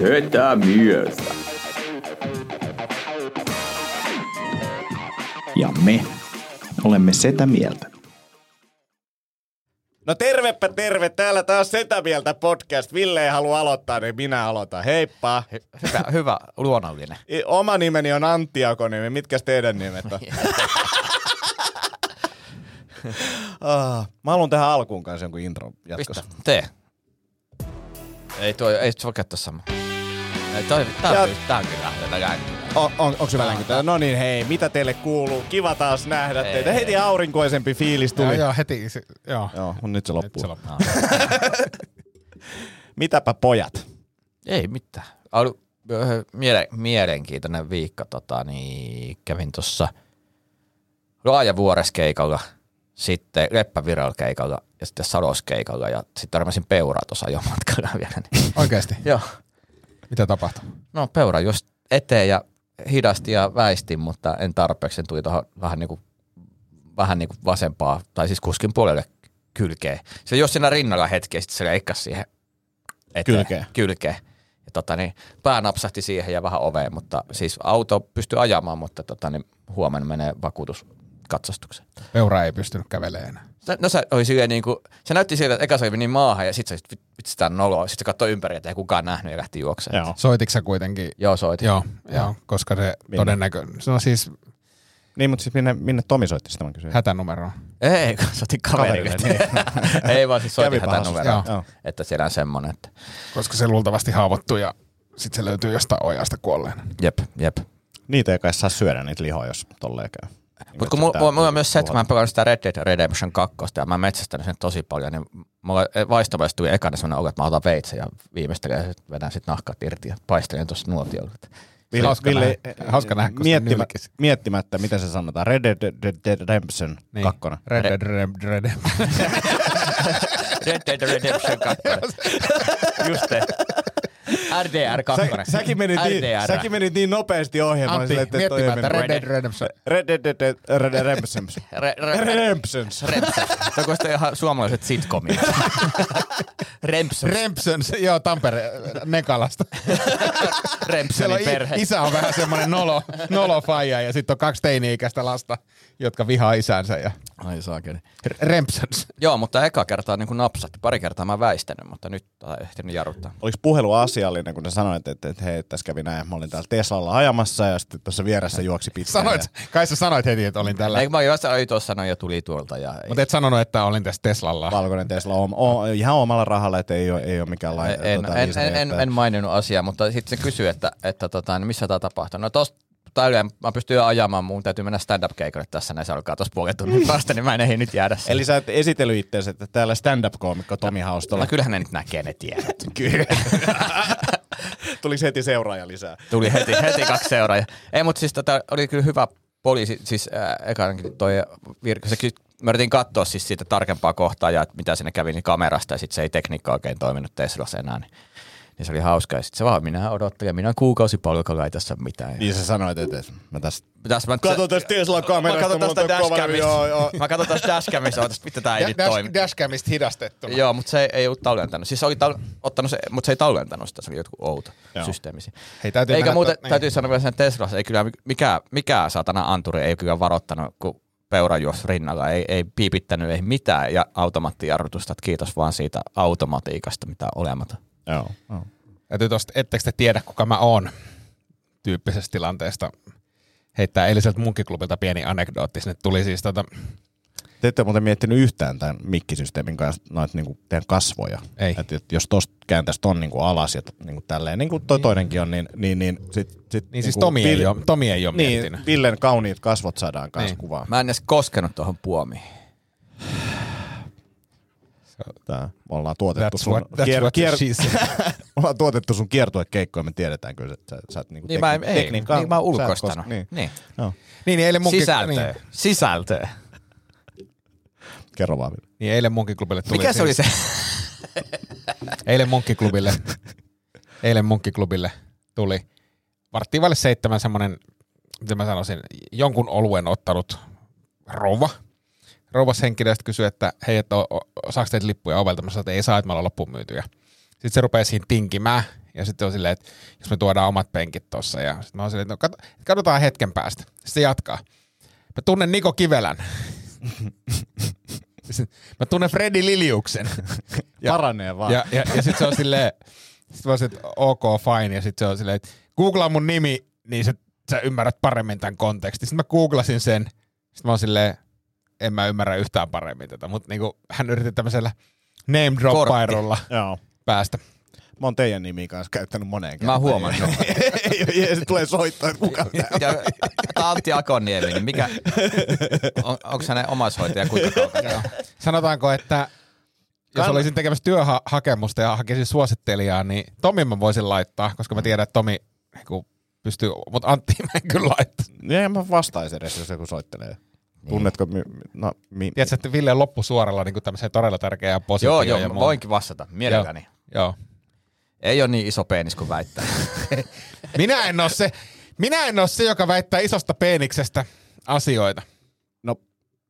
Setä Mieltä. Ja me olemme Setä Mieltä. No tervepä terve, täällä taas Setä Mieltä podcast. Ville ei halua aloittaa, niin minä aloitan. Heippa. Hyvä, hyvä luonnollinen. Oma nimeni on Antti Akonimi. Mitkä teidän nimet on? ah, mä haluan tehdä alkuun kanssa jonkun intro jatkossa. Pistä, tee. Ei tuo, ei se voi käyttää sama. Ei, toi, tää, Ja- on, kyllä- tää on kyllä hyvä. O, on, onko hyvä länkytä? No niin, hei, mitä teille kuuluu? Kiva taas nähdä Ei. teitä. Heti aurinkoisempi fiilis tuli. Joo, joo, heti. Se, joo. Joo, mut nyt se loppuu. Se loppuu. Mitäpä pojat? Ei mitään. Ollut miele, mielenkiintoinen viikko. Tota, niin kävin tuossa Laajavuoreskeikalla, sitten Leppäviral-keikalla ja sitten Sadoskeikalla ja sitten törmäsin peuraa tuossa ajon matkalla vielä. Niin. Oikeesti? Joo. Mitä tapahtui? No peura just eteen ja hidasti ja väistin, mutta en tarpeeksi. Sen tuli tuohon vähän niin kuin, vähän niin kuin vasempaa, tai siis kuskin puolelle kylkeen. Se jos siinä rinnalla hetkeä, sitten se leikkasi siihen eteen, Kylkeen. kylkeen. Ja tota, niin, pää napsahti siihen ja vähän oveen, mutta siis auto pystyy ajamaan, mutta tota, niin, huomenna menee vakuutuskatsastukseen. Peura ei pystynyt kävelemään enää. Se- No se oli silleen niin kuin, se näytti siltä, että eka se meni maahan ja sitten se oli, vitsi tää on noloa. Sitten se katsoi ympäri, että ei kukaan nähnyt ja lähti juoksemaan. Joo. Soititko sä kuitenkin? Joo, soitin. Joo, joo koska se todennäköisesti, no siis Niin, mutta sitten minne, minne Tomi soitti sitä mä kysyin. hätänumero. Ei, kun soitin kaverille. ei vaan siis soitin hätänumeroa. Joo. että siellä on semmoinen, että Koska se luultavasti haavoittui ja sitten se löytyy jostain ojasta kuolleena. jep, jep. Niitä ei kai saa syödä niitä lihoja, jos tolleen käy. Niin, Mutta kun mulla, mulla, on myös se, että mä pelannut sitä Red Dead Redemption 2 ja mä metsästänyt sen tosi paljon, niin mulla vaistamassa tuli ekana semmoinen olo, että mä otan veitsen ja viimeistelen vedän sit nahkat irti ja paistelen tuossa nuotiolla. Ville, Hauska Ville, nähdä- hauska nähdä, miettimä, miettimättä, miten se sanotaan. Red Dead Red Dead Redemption Niin. kakkona. Red Dead Red Red Red Dead Redemption 2. Just te. RDR 2. Sä, säkin, menit niin, säkin menit niin nopeasti ohjelmaan. Antti, miettimättä mennyt. Red Dead Redemption. Red Dead Red Dead Red Dead Redemption. Re, re, Redemptions. Rempsons. Tämä kuulostaa ihan suomalaiset sitcomit. Rempsons. Rempsons, joo, Tampere, Nekalasta. Rempsonin on perhe. isä on vähän semmoinen nolo, nolo faija ja sitten on kaksi teini-ikäistä lasta, jotka vihaa isänsä ja Ai saakeli. R- Rempsons. Joo, mutta eka kertaa niin kuin napsatti. Pari kertaa mä oon väistänyt, mutta nyt on ehtinyt jarruttaa. Oliko puhelu asiallinen, kun ne sanoit, että, että hei, tässä kävi näin. Mä olin täällä Teslalla ajamassa ja sitten tuossa vieressä juoksi pitkään. Sanoit, kai sä sanoit heti, että olin tällä. Ei, mä olin oli tuossa sanoin ja tuli tuolta. Ja ei, Mutta et sanonut, että olin tässä Teslalla. Valkoinen Tesla on, on, ihan omalla rahalla, että ei ole, ei ole mikään lai, en, tota, en, en, en, en, maininnut asiaa, mutta sitten se kysyi, että, että tota, niin missä tämä tapahtuu. No tosta täyden, mä pystyn jo ajamaan, mun täytyy mennä stand-up-keikalle tässä, näin se alkaa tuossa puolen tunnin päästä, niin mä en ehdi nyt jäädä sinne. Eli sä et esitellyt itseäsi, että täällä stand-up-koomikko Tomi Haustola. No kyllähän ne nyt näkee, ne tiedät. Kyllä. Tuliko heti seuraaja lisää? Tuli heti, heti kaksi seuraajaa. Ei, mutta siis tota, oli kyllä hyvä poliisi, siis äh, ekankin toi virka, se me yritin katsoa siis siitä tarkempaa kohtaa ja mitä sinne kävi niin kamerasta ja sitten se ei tekniikka oikein toiminut Teslassa enää, niin, niin se oli hauska. Ja sitten se vaan, minä odottelen, minä kuukausipalkalla ei tässä mitään. Niin sä sanoit, että mä tästä... Pitäis mä, Kato tästä Teslan kamerasta, Mä katson tästä dashcamista. Mä katson tästä dashcamista, mitä tää ei nyt toimi. Dashcamista hidastettuna. Joo, mutta se ei ollut tallentanut. Siis se oli ottanut se, mutta se ei tallentanut sitä, se oli jotkut outo systeemi. Hei, täytyy Eikä muuten, niin. täytyy sanoa vielä sen Teslassa, ei kyllä mikä, mikä saatana anturi ei kyllä varoittanut, kun peura juosi rinnalla, ei, ei piipittänyt, ei mitään ja automaattijarrutusta, että kiitos vaan siitä automatiikasta, mitä on olematon. Joo. joo. Täytyy tosta, ettekö te tiedä, kuka mä oon tyyppisestä tilanteesta heittää eiliseltä munkkiklubilta pieni anekdootti. Sinne tuli siis tota, Te ette muuten miettinyt yhtään tämän mikkisysteemin kanssa noita niinku teidän kasvoja. Ei. Et, et jos tosta kääntäisi ton niinku alas ja niinku tälleen, niin kuin toi toinenkin on, niin, niin, niin sit, sit niin siis Tomi ei, ole, Tomi ei ole Niin, miettinyt. Villen kauniit kasvot saadaan kanssa Niin. kuvaan. Mä en edes koskenut tuohon puomiin. Tää, me ollaan tuotettu That's sun, what, that's what she said. ollaan tuotettu sun kiertuekeikkoja, me tiedetään kyllä, että sä, sä oot niinku Niin mä, en- ei, tekniikkaa- niin mä oon et ulkoistanut. kos- Niin. niin. Joo. Niin, niin eilen munkin, Sisältöä. niin, Sisältöä. Kerro vaan. Niin eilen munkiklubille tuli Mikä se oli siis- se? Eilen munkkiklubille, eilen munkkiklubille tuli varttiin vaille seitsemän semmonen, miten mä sanoisin, jonkun oluen ottanut rouva. Rouvas henkilöstä kysyi, että hei, että saako teitä lippuja ovelta? Mä sanoin, että ei saa, että me ollaan loppuun myytyjä. Sitten se rupeaa siinä tinkimään ja sitten on silleen, että jos me tuodaan omat penkit tossa ja sitten mä oon silleen, että no, kat- katsotaan hetken päästä. Sitten se jatkaa. Mä tunnen Niko Kivelän. Mä tunnen Freddy Liliuksen. Ja- Paranee vaan. Ja, ja, ja sitten se on silleen, sit mä oon silleen, että ok, fine, ja sitten se on silleen, että googlaa mun nimi, niin sä, sä ymmärrät paremmin tämän kontekstin. Sitten mä googlasin sen, sitten mä oon silleen, en mä ymmärrä yhtään paremmin tätä, mutta niinku, hän yritti tämmöisellä name drop päästä. Mä oon teidän nimiä kanssa käyttänyt moneen kertaan. Mä oon huomannut. ja sitten tulee soittaa, että kuka Ja, tää Antti Akoniemi, niin mikä, on, onko hänen omaishoitaja kuinka kaukana? Sanotaanko, että jos Kann- olisin tekemässä työhakemusta ja hakisin suosittelijaa, niin Tomi mä voisin laittaa, koska mä tiedän, että Tomi niinku, pystyy, mutta Antti mä en kyllä laittaa. Ja mä vastaisin edes, jos joku soittelee. Tunnetko? Mi- no, mi- Tiedätkö, että Ville on loppusuoralla niin tämmöiseen todella tärkeään positioon. Joo, joo, ja voinkin vastata mielelläni. Joo. Ei ole niin iso penis kuin väittää. Minä en ole se, minä en ole se, joka väittää isosta peeniksestä asioita. No,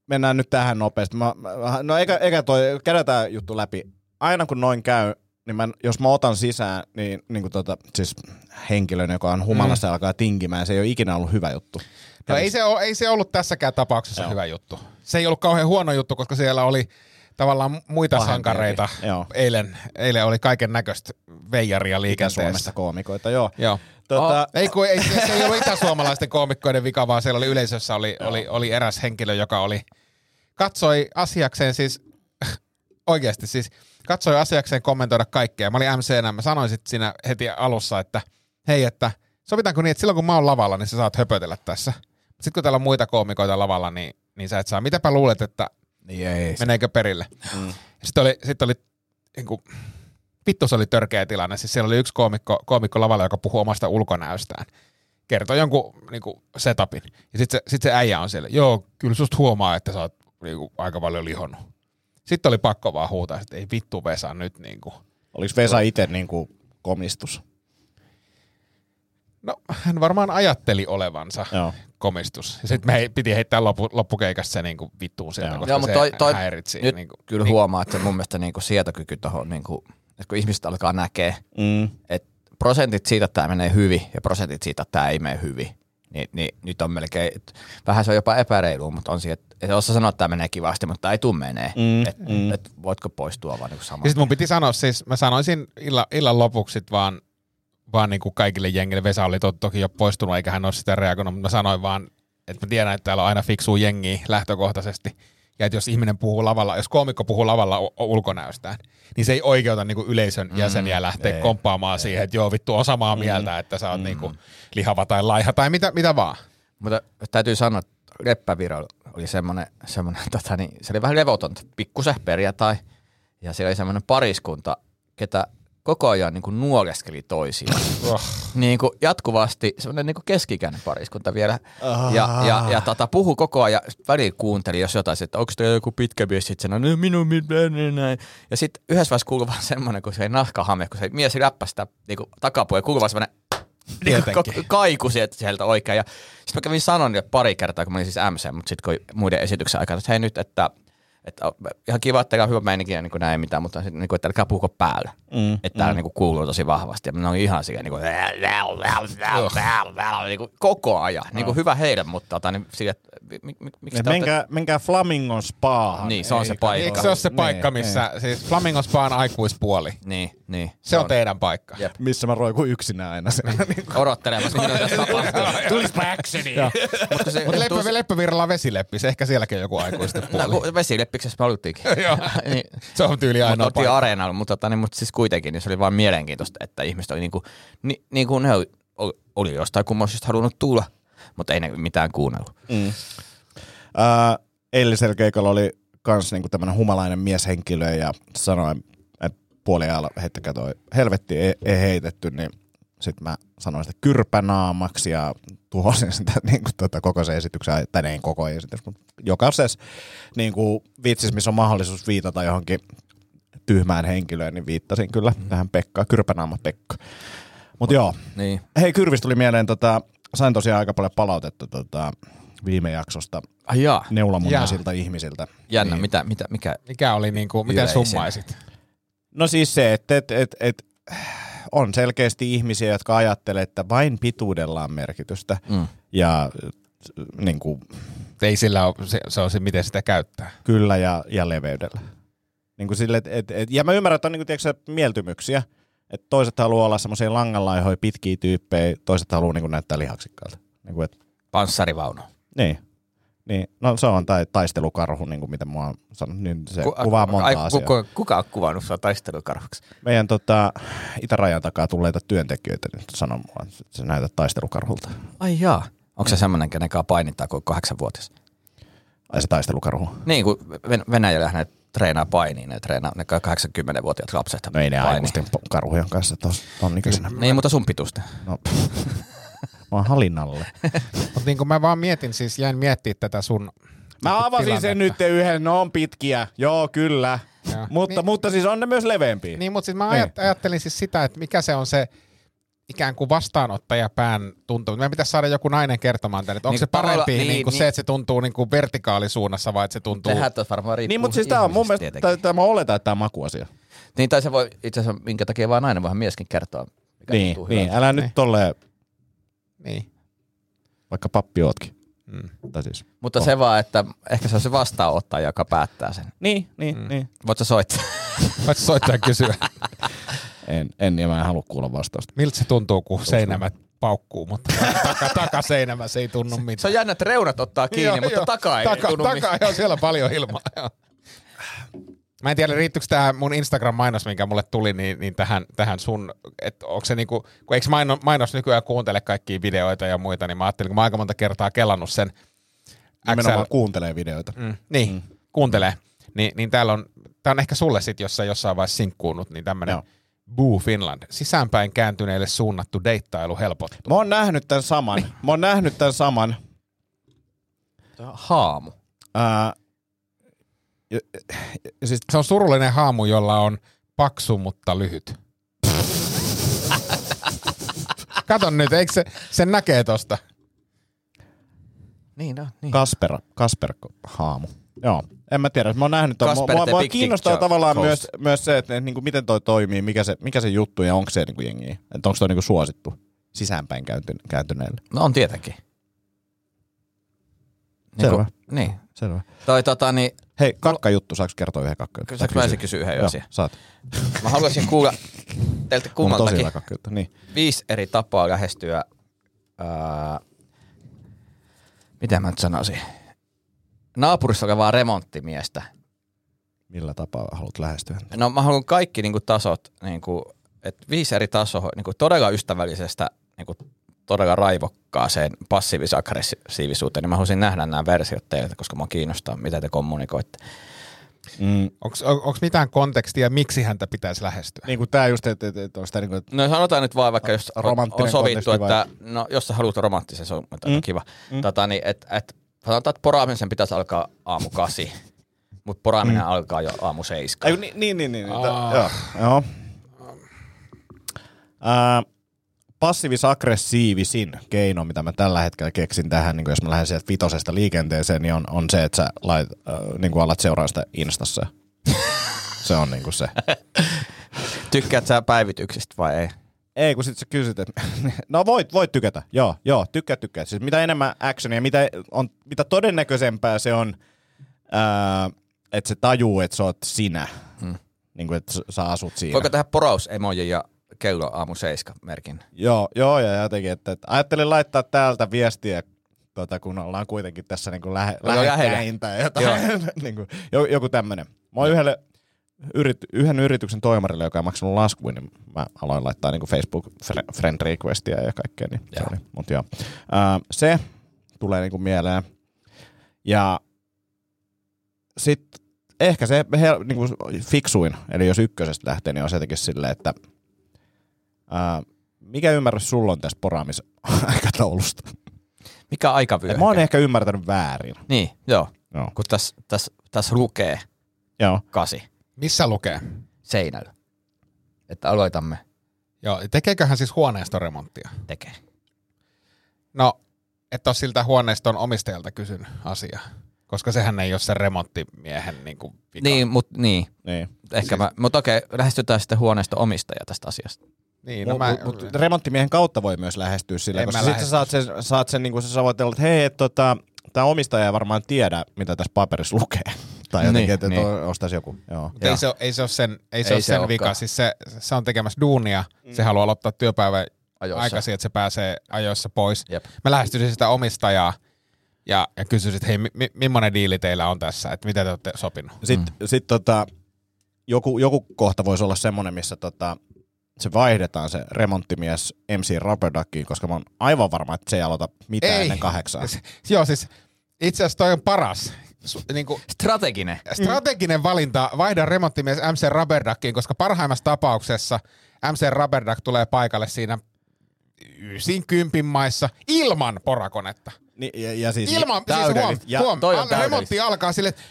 mennään nyt tähän nopeasti. Mä, mä, no eikä, eikä toi, käydään juttu läpi. Aina kun noin käy, niin mä, jos mä otan sisään, niin, niin kuin tota, siis henkilön, joka on humalassa mm. alkaa tinkimään, se ei ole ikinä ollut hyvä juttu. No ei se, ei se ollut tässäkään tapauksessa Joo. hyvä juttu. Se ei ollut kauhean huono juttu, koska siellä oli tavallaan muita Pahempiakin. sankareita. Joo. Eilen, eilen oli kaiken näköistä veijaria liikenteessä. koomikoita, joo. Joo. Tota, Ei, kun, ei, se ei ollut itäsuomalaisten koomikkoiden vika, vaan siellä oli yleisössä oli, oli, oli eräs henkilö, joka oli, katsoi asiakseen siis, oikeasti siis, katsoi asiakseen kommentoida kaikkea. Mä olin MCnä, mä sanoin sit siinä heti alussa, että hei, että sovitaanko niin, että silloin kun mä oon lavalla, niin sä saat höpötellä tässä. Sitten kun täällä on muita koomikoita lavalla, niin, niin sä et saa. Mitäpä luulet, että Niin ei. meneekö perille? Mm. Sitten oli, sit oli niin kuin, vittu se oli törkeä tilanne. Siis siellä oli yksi koomikko, koomikko lavalla, joka puhuu omasta ulkonäöstään. Kertoi jonkun niin kuin setupin. Ja sitten se, sit se äijä on siellä, joo, kyllä susta huomaa, että sä oot niin kuin, aika paljon lihonnut. Sitten oli pakko vaan huutaa, että ei vittu Vesa nyt niin kuin. oliko Vesa itse niin kuin komistus? No, hän varmaan ajatteli olevansa Joo. Komistus. Ja sitten me piti heittää loppu, loppukeikassa se niin kuin vittuun sieltä, Joo. koska Joo, se mutta toi, toi häiritsi. nyt niin kuin, kyllä huomaa, että se mun mielestä niinku sietokyky tuohon, niinku, että kun ihmiset alkaa näkee, Mm. että prosentit siitä, että tämä menee hyvin ja prosentit siitä, että tämä ei mene hyvin, niin, niin nyt on melkein, et, vähän se on jopa epäreilu, mutta on siihen, että sä sanoo, että tämä menee kivasti, mutta tämä ei tule menee, Mm, että mm. et, voitko poistua vaan niinku Ja samalla. sitten mun piti sanoa, siis mä sanoisin illan, illan lopuksi vaan, vaan niin kuin kaikille jengille. Vesa oli to, toki jo poistunut, eikä hän ole sitä reagoinut, mutta mä sanoin vaan, että mä tiedän, että täällä on aina fiksu jengiä lähtökohtaisesti. Ja että jos ihminen puhuu lavalla, jos koomikko puhuu lavalla ulkonäöstään, niin se ei oikeuta niin kuin yleisön jäseniä lähteä ei, komppaamaan siihen, että joo vittu on samaa mieltä, että sä oot niin kuin lihava tai laiha tai mitä, mitä vaan. Mutta täytyy sanoa, että Leppäviro oli semmoinen, semmoinen tota, niin, se oli vähän levotonta, pikkusen perjantai, ja siellä oli semmoinen pariskunta, ketä koko ajan niin kuin nuoleskeli toisiaan. Oh. niin kuin jatkuvasti, semmoinen niin keskikäinen pariskunta vielä. Ja, ja, ja tota, puhu koko ajan, välillä kuunteli, jos jotain, että onko tämä joku pitkä mies, sitten sanoi, no minun mitään, näin. Ja sitten yhdessä vaiheessa kuului vaan semmoinen, kun se ei nahkahame, kun se mies läppäsi sitä niin takapuolella, kuului vaan semmoinen niin kaiku sieltä, sieltä oikein. Ja sitten mä kävin sanon jo pari kertaa, kun mä olin siis MC, mutta sitten kun muiden esityksen aikana, että hei nyt, että, että ihan kiva, että on hyvä meininki ja niin kuin näin mitään, mutta sitten, niin kuin, että älkää puhuko päällä. Mm, Että täällä niin kuin kuuluu tosi vahvasti. Ja ne on ihan siellä niin kuin, niin kuin koko ajan. Niin kuin hyvä heille, mutta tota, niin sille, että mi, mi, mi, miksi te olette- menkää, menkää Flamingon spaahan. Niin, se on se Ei- paikka. Eikö se ole se Niin, paikka, missä, siis Flamingo Spaan aikuispuoli, Niin, niin. se on teidän paikka. Jep. Missä mä roikun yksinään aina. siellä. Odottelemassa, mitä tässä tapahtuu. Tulispa actioni. Mutta se, Mutta Leppä, Leppävirralla on vesileppi, se ehkä sielläkin on joku aikuisten No, puoli. kun vesileppiksessä me. Joo. niin, Se on tyyli mutta ainoa oltiin areenalla, mutta, tota, niin, mutta siis kuitenkin niin se oli vaan mielenkiintoista, että ihmiset oli niinku, ni, niin kuin ne oli, oli, jostain kummallisesta halunnut tulla, mutta ei ne mitään kuunnellut. Mm. Ää, eilisellä keikalla oli kans niinku tämmönen humalainen mieshenkilö ja sanoi, että puoliajalla heittäkää toi helvetti ei, ei heitetty, niin sitten mä sanoin sitä kyrpänaamaksi ja tuhosin sitä niin kuin, tota, koko se esityksen, tai ei koko esitys, mutta jokaisessa niin kuin, vitsissä, missä on mahdollisuus viitata johonkin tyhmään henkilöön, niin viittasin kyllä tähän Pekkaan, kyrpänaama Pekka. Mutta joo, Niin. hei Kyrvis tuli mieleen, tota, sain tosiaan aika paljon palautetta tota, viime jaksosta Ai jaa. neulamunnaisilta ihmisiltä. Jännä, Niin. mitä, mitä, mikä? Mikä oli niinku, miten Yleisin. summaisit? No siis se, että et, et, et, on selkeästi ihmisiä, jotka ajattelee, että vain pituudella on merkitystä. Mm. Ja niin kuin, Ei sillä ole, se, se on se, miten sitä käyttää. kyllä ja, ja leveydellä. Niin kuin sille, et, et, et, ja mä ymmärrän, että on niin kuin, tiedätkö, mieltymyksiä. Että toiset haluaa olla semmoisia langanlaihoja, pitkiä tyyppejä, toiset haluaa niin kuin, näyttää lihaksikkaalta. Niin kuin, et, Panssarivaunu. niin. Niin, no se on tai taistelukarhu, niin kuin mitä mä oon sanonut, niin se Ku- kuvaa monta ai, asiaa. Kuka, kuka on kuvannut sua taistelukarhuksi? Meidän tota, itärajan takaa tulleita työntekijöitä nyt sanoo mua, että se näytät taistelukarhulta. Ai jaa. Onko se semmoinen, kenen kanssa painitaan kuin kahdeksanvuotias? Ai se taistelukarhu. Niin, kun Ven- Venäjällä ne treenaa painiin, ne treenaa ne 80-vuotiaat lapset. No ei ne aikuisten karhujen kanssa tos, ton ikäisenä. Niin, mutta sun pitusta. No, mä oon halinnalle. Mutta niin kuin mä vaan mietin, siis jäin miettimään tätä sun Mä avasin sen nyt tilannetta. yhden, ne on pitkiä, joo kyllä. Joo. Mutta, Niin- mutta siis on ne myös leveämpiä. Niin, mutta siis mä Niin. ajat, ajattelin siis sitä, että mikä se on se ikään kuin vastaanottajapään tuntuu. Meidän pitäisi saada joku nainen kertomaan tänne, että onko Niin se kuin tavalla- parempi niin, niin, kuin niin. se, että se tuntuu niin kuin vertikaalisuunnassa vai että se tuntuu... Tehän tuossa varmaan riippuu Niin, mutta siis tää on mun mielestä, tai mä oletan, että tämä on makuasia. Niin, tai se voi itse asiassa, minkä takia vaan nainen, voihan mieskin kertoa. Mikä Niin, niin, hyvältä. älä nyt Niin. tolleen, Niin. vaikka pappi ootkin. Mm. Tai siis. Mutta se vaan, että ehkä se on se vastaanottaja, joka päättää sen. Niin, niin, mm. niin. Voit sä soittaa? Voit soittaa ja kysyä, En, en, ja mä en halua kuulla vastausta. miltä se tuntuu, kun seinämät paukkuu, mutta taka, takaseinämä se ei tunnu mitään. Se on jännä, että reunat ottaa kiinni, Joo, mutta joo. takaa ei taka, tunnu taka, mistään. joo, siellä on paljon ilmaa. Joo. Mä en tiedä, riittyykö tämä mun Instagram-mainos, minkä mulle tuli, niin, niin tähän, tähän sun, että onko se niinku, kun eikö mainos, mainos nykyään kuuntele kaikkia videoita ja muita, niin mä ajattelin, kun mä aika monta kertaa kelannut sen Nimenomaan XL, kuuntelee videoita. mm, niin, mm. kuuntelee, niin, niin täällä on, tää on ehkä sulle sit, jos sä jossain vaiheessa sinkkuunut, niin tämmönen Joo. Boo Finland, sisäänpäin kääntyneille suunnattu deittailu helpottuu. Mä oon nähnyt tämän saman. Mä oon nähnyt tämän saman. Haamu. Ja siis, Se on surullinen haamu, jolla on paksu, mutta lyhyt. Kato nyt, eikö se, sen näkee tosta? Niin, no, niin. Kasper, Kasper Haamu. Joo, en mä tiedä. Mä oon nähnyt. Kasper Mua, mua kiinnostaa Dick tavallaan myös, myös se, että niin kuin miten toi toimii, mikä se, mikä se juttu ja onko se niin kuin jengi. Että onko toi niin kuin suosittu sisäänpäin käänty, kääntyneelle. no on tietenkin. Niin Selvä. kun- Niin. Selvä. Toi tota niin, Hei, kakka juttu, saaks kertoa yhden kakka juttu? Saanko mä ensin kysyä yhden Joo, asian? saat. mä haluaisin kuulla teiltä kummaltakin. Niin. viisi eri tapaa lähestyä, ää, miten mä nyt sanoisin, naapurissa olevaa remonttimiestä. Millä tapaa haluat lähestyä? No mä haluan kaikki niin kuin, tasot, niin kuin, että viisi eri tasoa, niin kuin, todella ystävällisestä, niin kuin, todella raivokkaaseen passiivis-aggressiivisuuteen, niin mä haluaisin nähdä nämä versiot teiltä, koska mä kiinnostaa, mitä te kommunikoitte. Mm, Onko mitään kontekstia, miksi häntä pitäisi lähestyä? niin kuin tää just, että et, et, tää niin kuin, että No sanotaan nyt vaan vaikka, jos on, Romanttinen on sovittu, konteksti vai? että no, jos sä haluat romanttisen, se on mm. Kiva. Mm. Tota, niin, et, et, sanotaan, että poraamisen pitäisi alkaa aamu kasi, mutta poraaminen mm. alkaa jo aamu seiska. Ai, niin, niin, niin, niin. Aa. Ah. Joo. joo. Ää, passiivis-aggressiivisin keino, mitä mä tällä hetkellä keksin tähän, niin jos mä lähden sieltä vitosesta liikenteeseen, niin on, on se, että sä lait, äh, niin kuin alat seuraa sitä Instassa. se on niin kuin se. Tykkäät sä päivityksistä vai ei? Ei, kun sit sä kysyt, että no voit, voit tykätä. Joo, joo, tykkää, tykkää. Siis mitä enemmän actionia, mitä, on, mitä todennäköisempää se on, ää, että se tajuu, että sä oot sinä. Hmm. Niin kuin, että sä asut siinä. Voiko tehdä poraus-emoji ja kello aamu seiska merkin? Joo, joo, ja jotenkin, että, että ajattelin laittaa täältä viestiä, tota, kun ollaan kuitenkin tässä niin kuin lähe, lähekkäin tai jotain, niin kuin, jo- joku tämmöinen. Mä oon yhdelle, yrit, yhden yrityksen toimarille, joka on maksanut laskuun, niin mä aloin laittaa niin Facebook friend requestia ja kaikkea, niin se Joo. oli, mut joo. Ää, se tulee niin kuin mieleen. Ja sitten ehkä se niin kuin fiksuin, eli jos ykkösestä lähtee, niin on se jotenkin silleen, että ää, mikä ymmärrys sulla on tästä poraamisaikataulusta? Mikä aikavyöhyke? Et Mä oon ehkä ymmärtänyt väärin. Niin, joo. Joo. Kun tässä täs, täs lukee Joo. kasi Missä lukee? seinällä, että aloitamme Joo, tekeeköhän siis huoneistoremonttia? tekee. No, et ole siltä huoneiston omistajalta kysynyt asiaa. Koska sehän ei ole se remonttimiehen niin kuin vika. Niin, mut niin. Niin. Ehkä mä, mutta okei, lähestytään sitten huoneesta omistajaa tästä asiasta. Niin No, no, mä, mut, mut remonttimiehen kautta voi myös lähestyä sillä, En koska sitten sä saat sen, saat sen niin kuin sä voit olla, että hei, et, tota, tämä omistaja ei varmaan tiedä, mitä tässä paperissa lukee. tai jotenkin, Niin, että niin. ostaisi joku. Joo. Ei, se ole, ei se ole sen, ei se Ei ole se sen olekaan. vika. Siis se, se on tekemässä duunia. Mm. Se haluaa aloittaa työpäivän Ajoissa. aikaisin, että se pääsee ajoissa pois. Jep. Mä lähestyisin sitä omistajaa ja, ja kysyisin, että hei, mi, mi, millainen diili teillä on tässä, että mitä te olette sopinut? Sitten mm. sit, tota, joku, joku kohta voisi olla semmoinen, missä tota, se vaihdetaan se remonttimies MC Rubberduckiin, koska mä oon aivan varma, että se ei aloita mitään Ei. ennen kahdeksaa. Joo, siis itse asiassa toi on paras. Su, niin kuin Strateginen. strateginen valinta vaihda remonttimies MC Rubberduckiin, koska parhaimmassa tapauksessa MC Rubberduck tulee paikalle siinä ysin kympin maissa ilman porakonetta. Ni, ja, ja siis, Ilman, siis täydellistä. huom, Ja huom, toi on al- remontti alkaa sille, että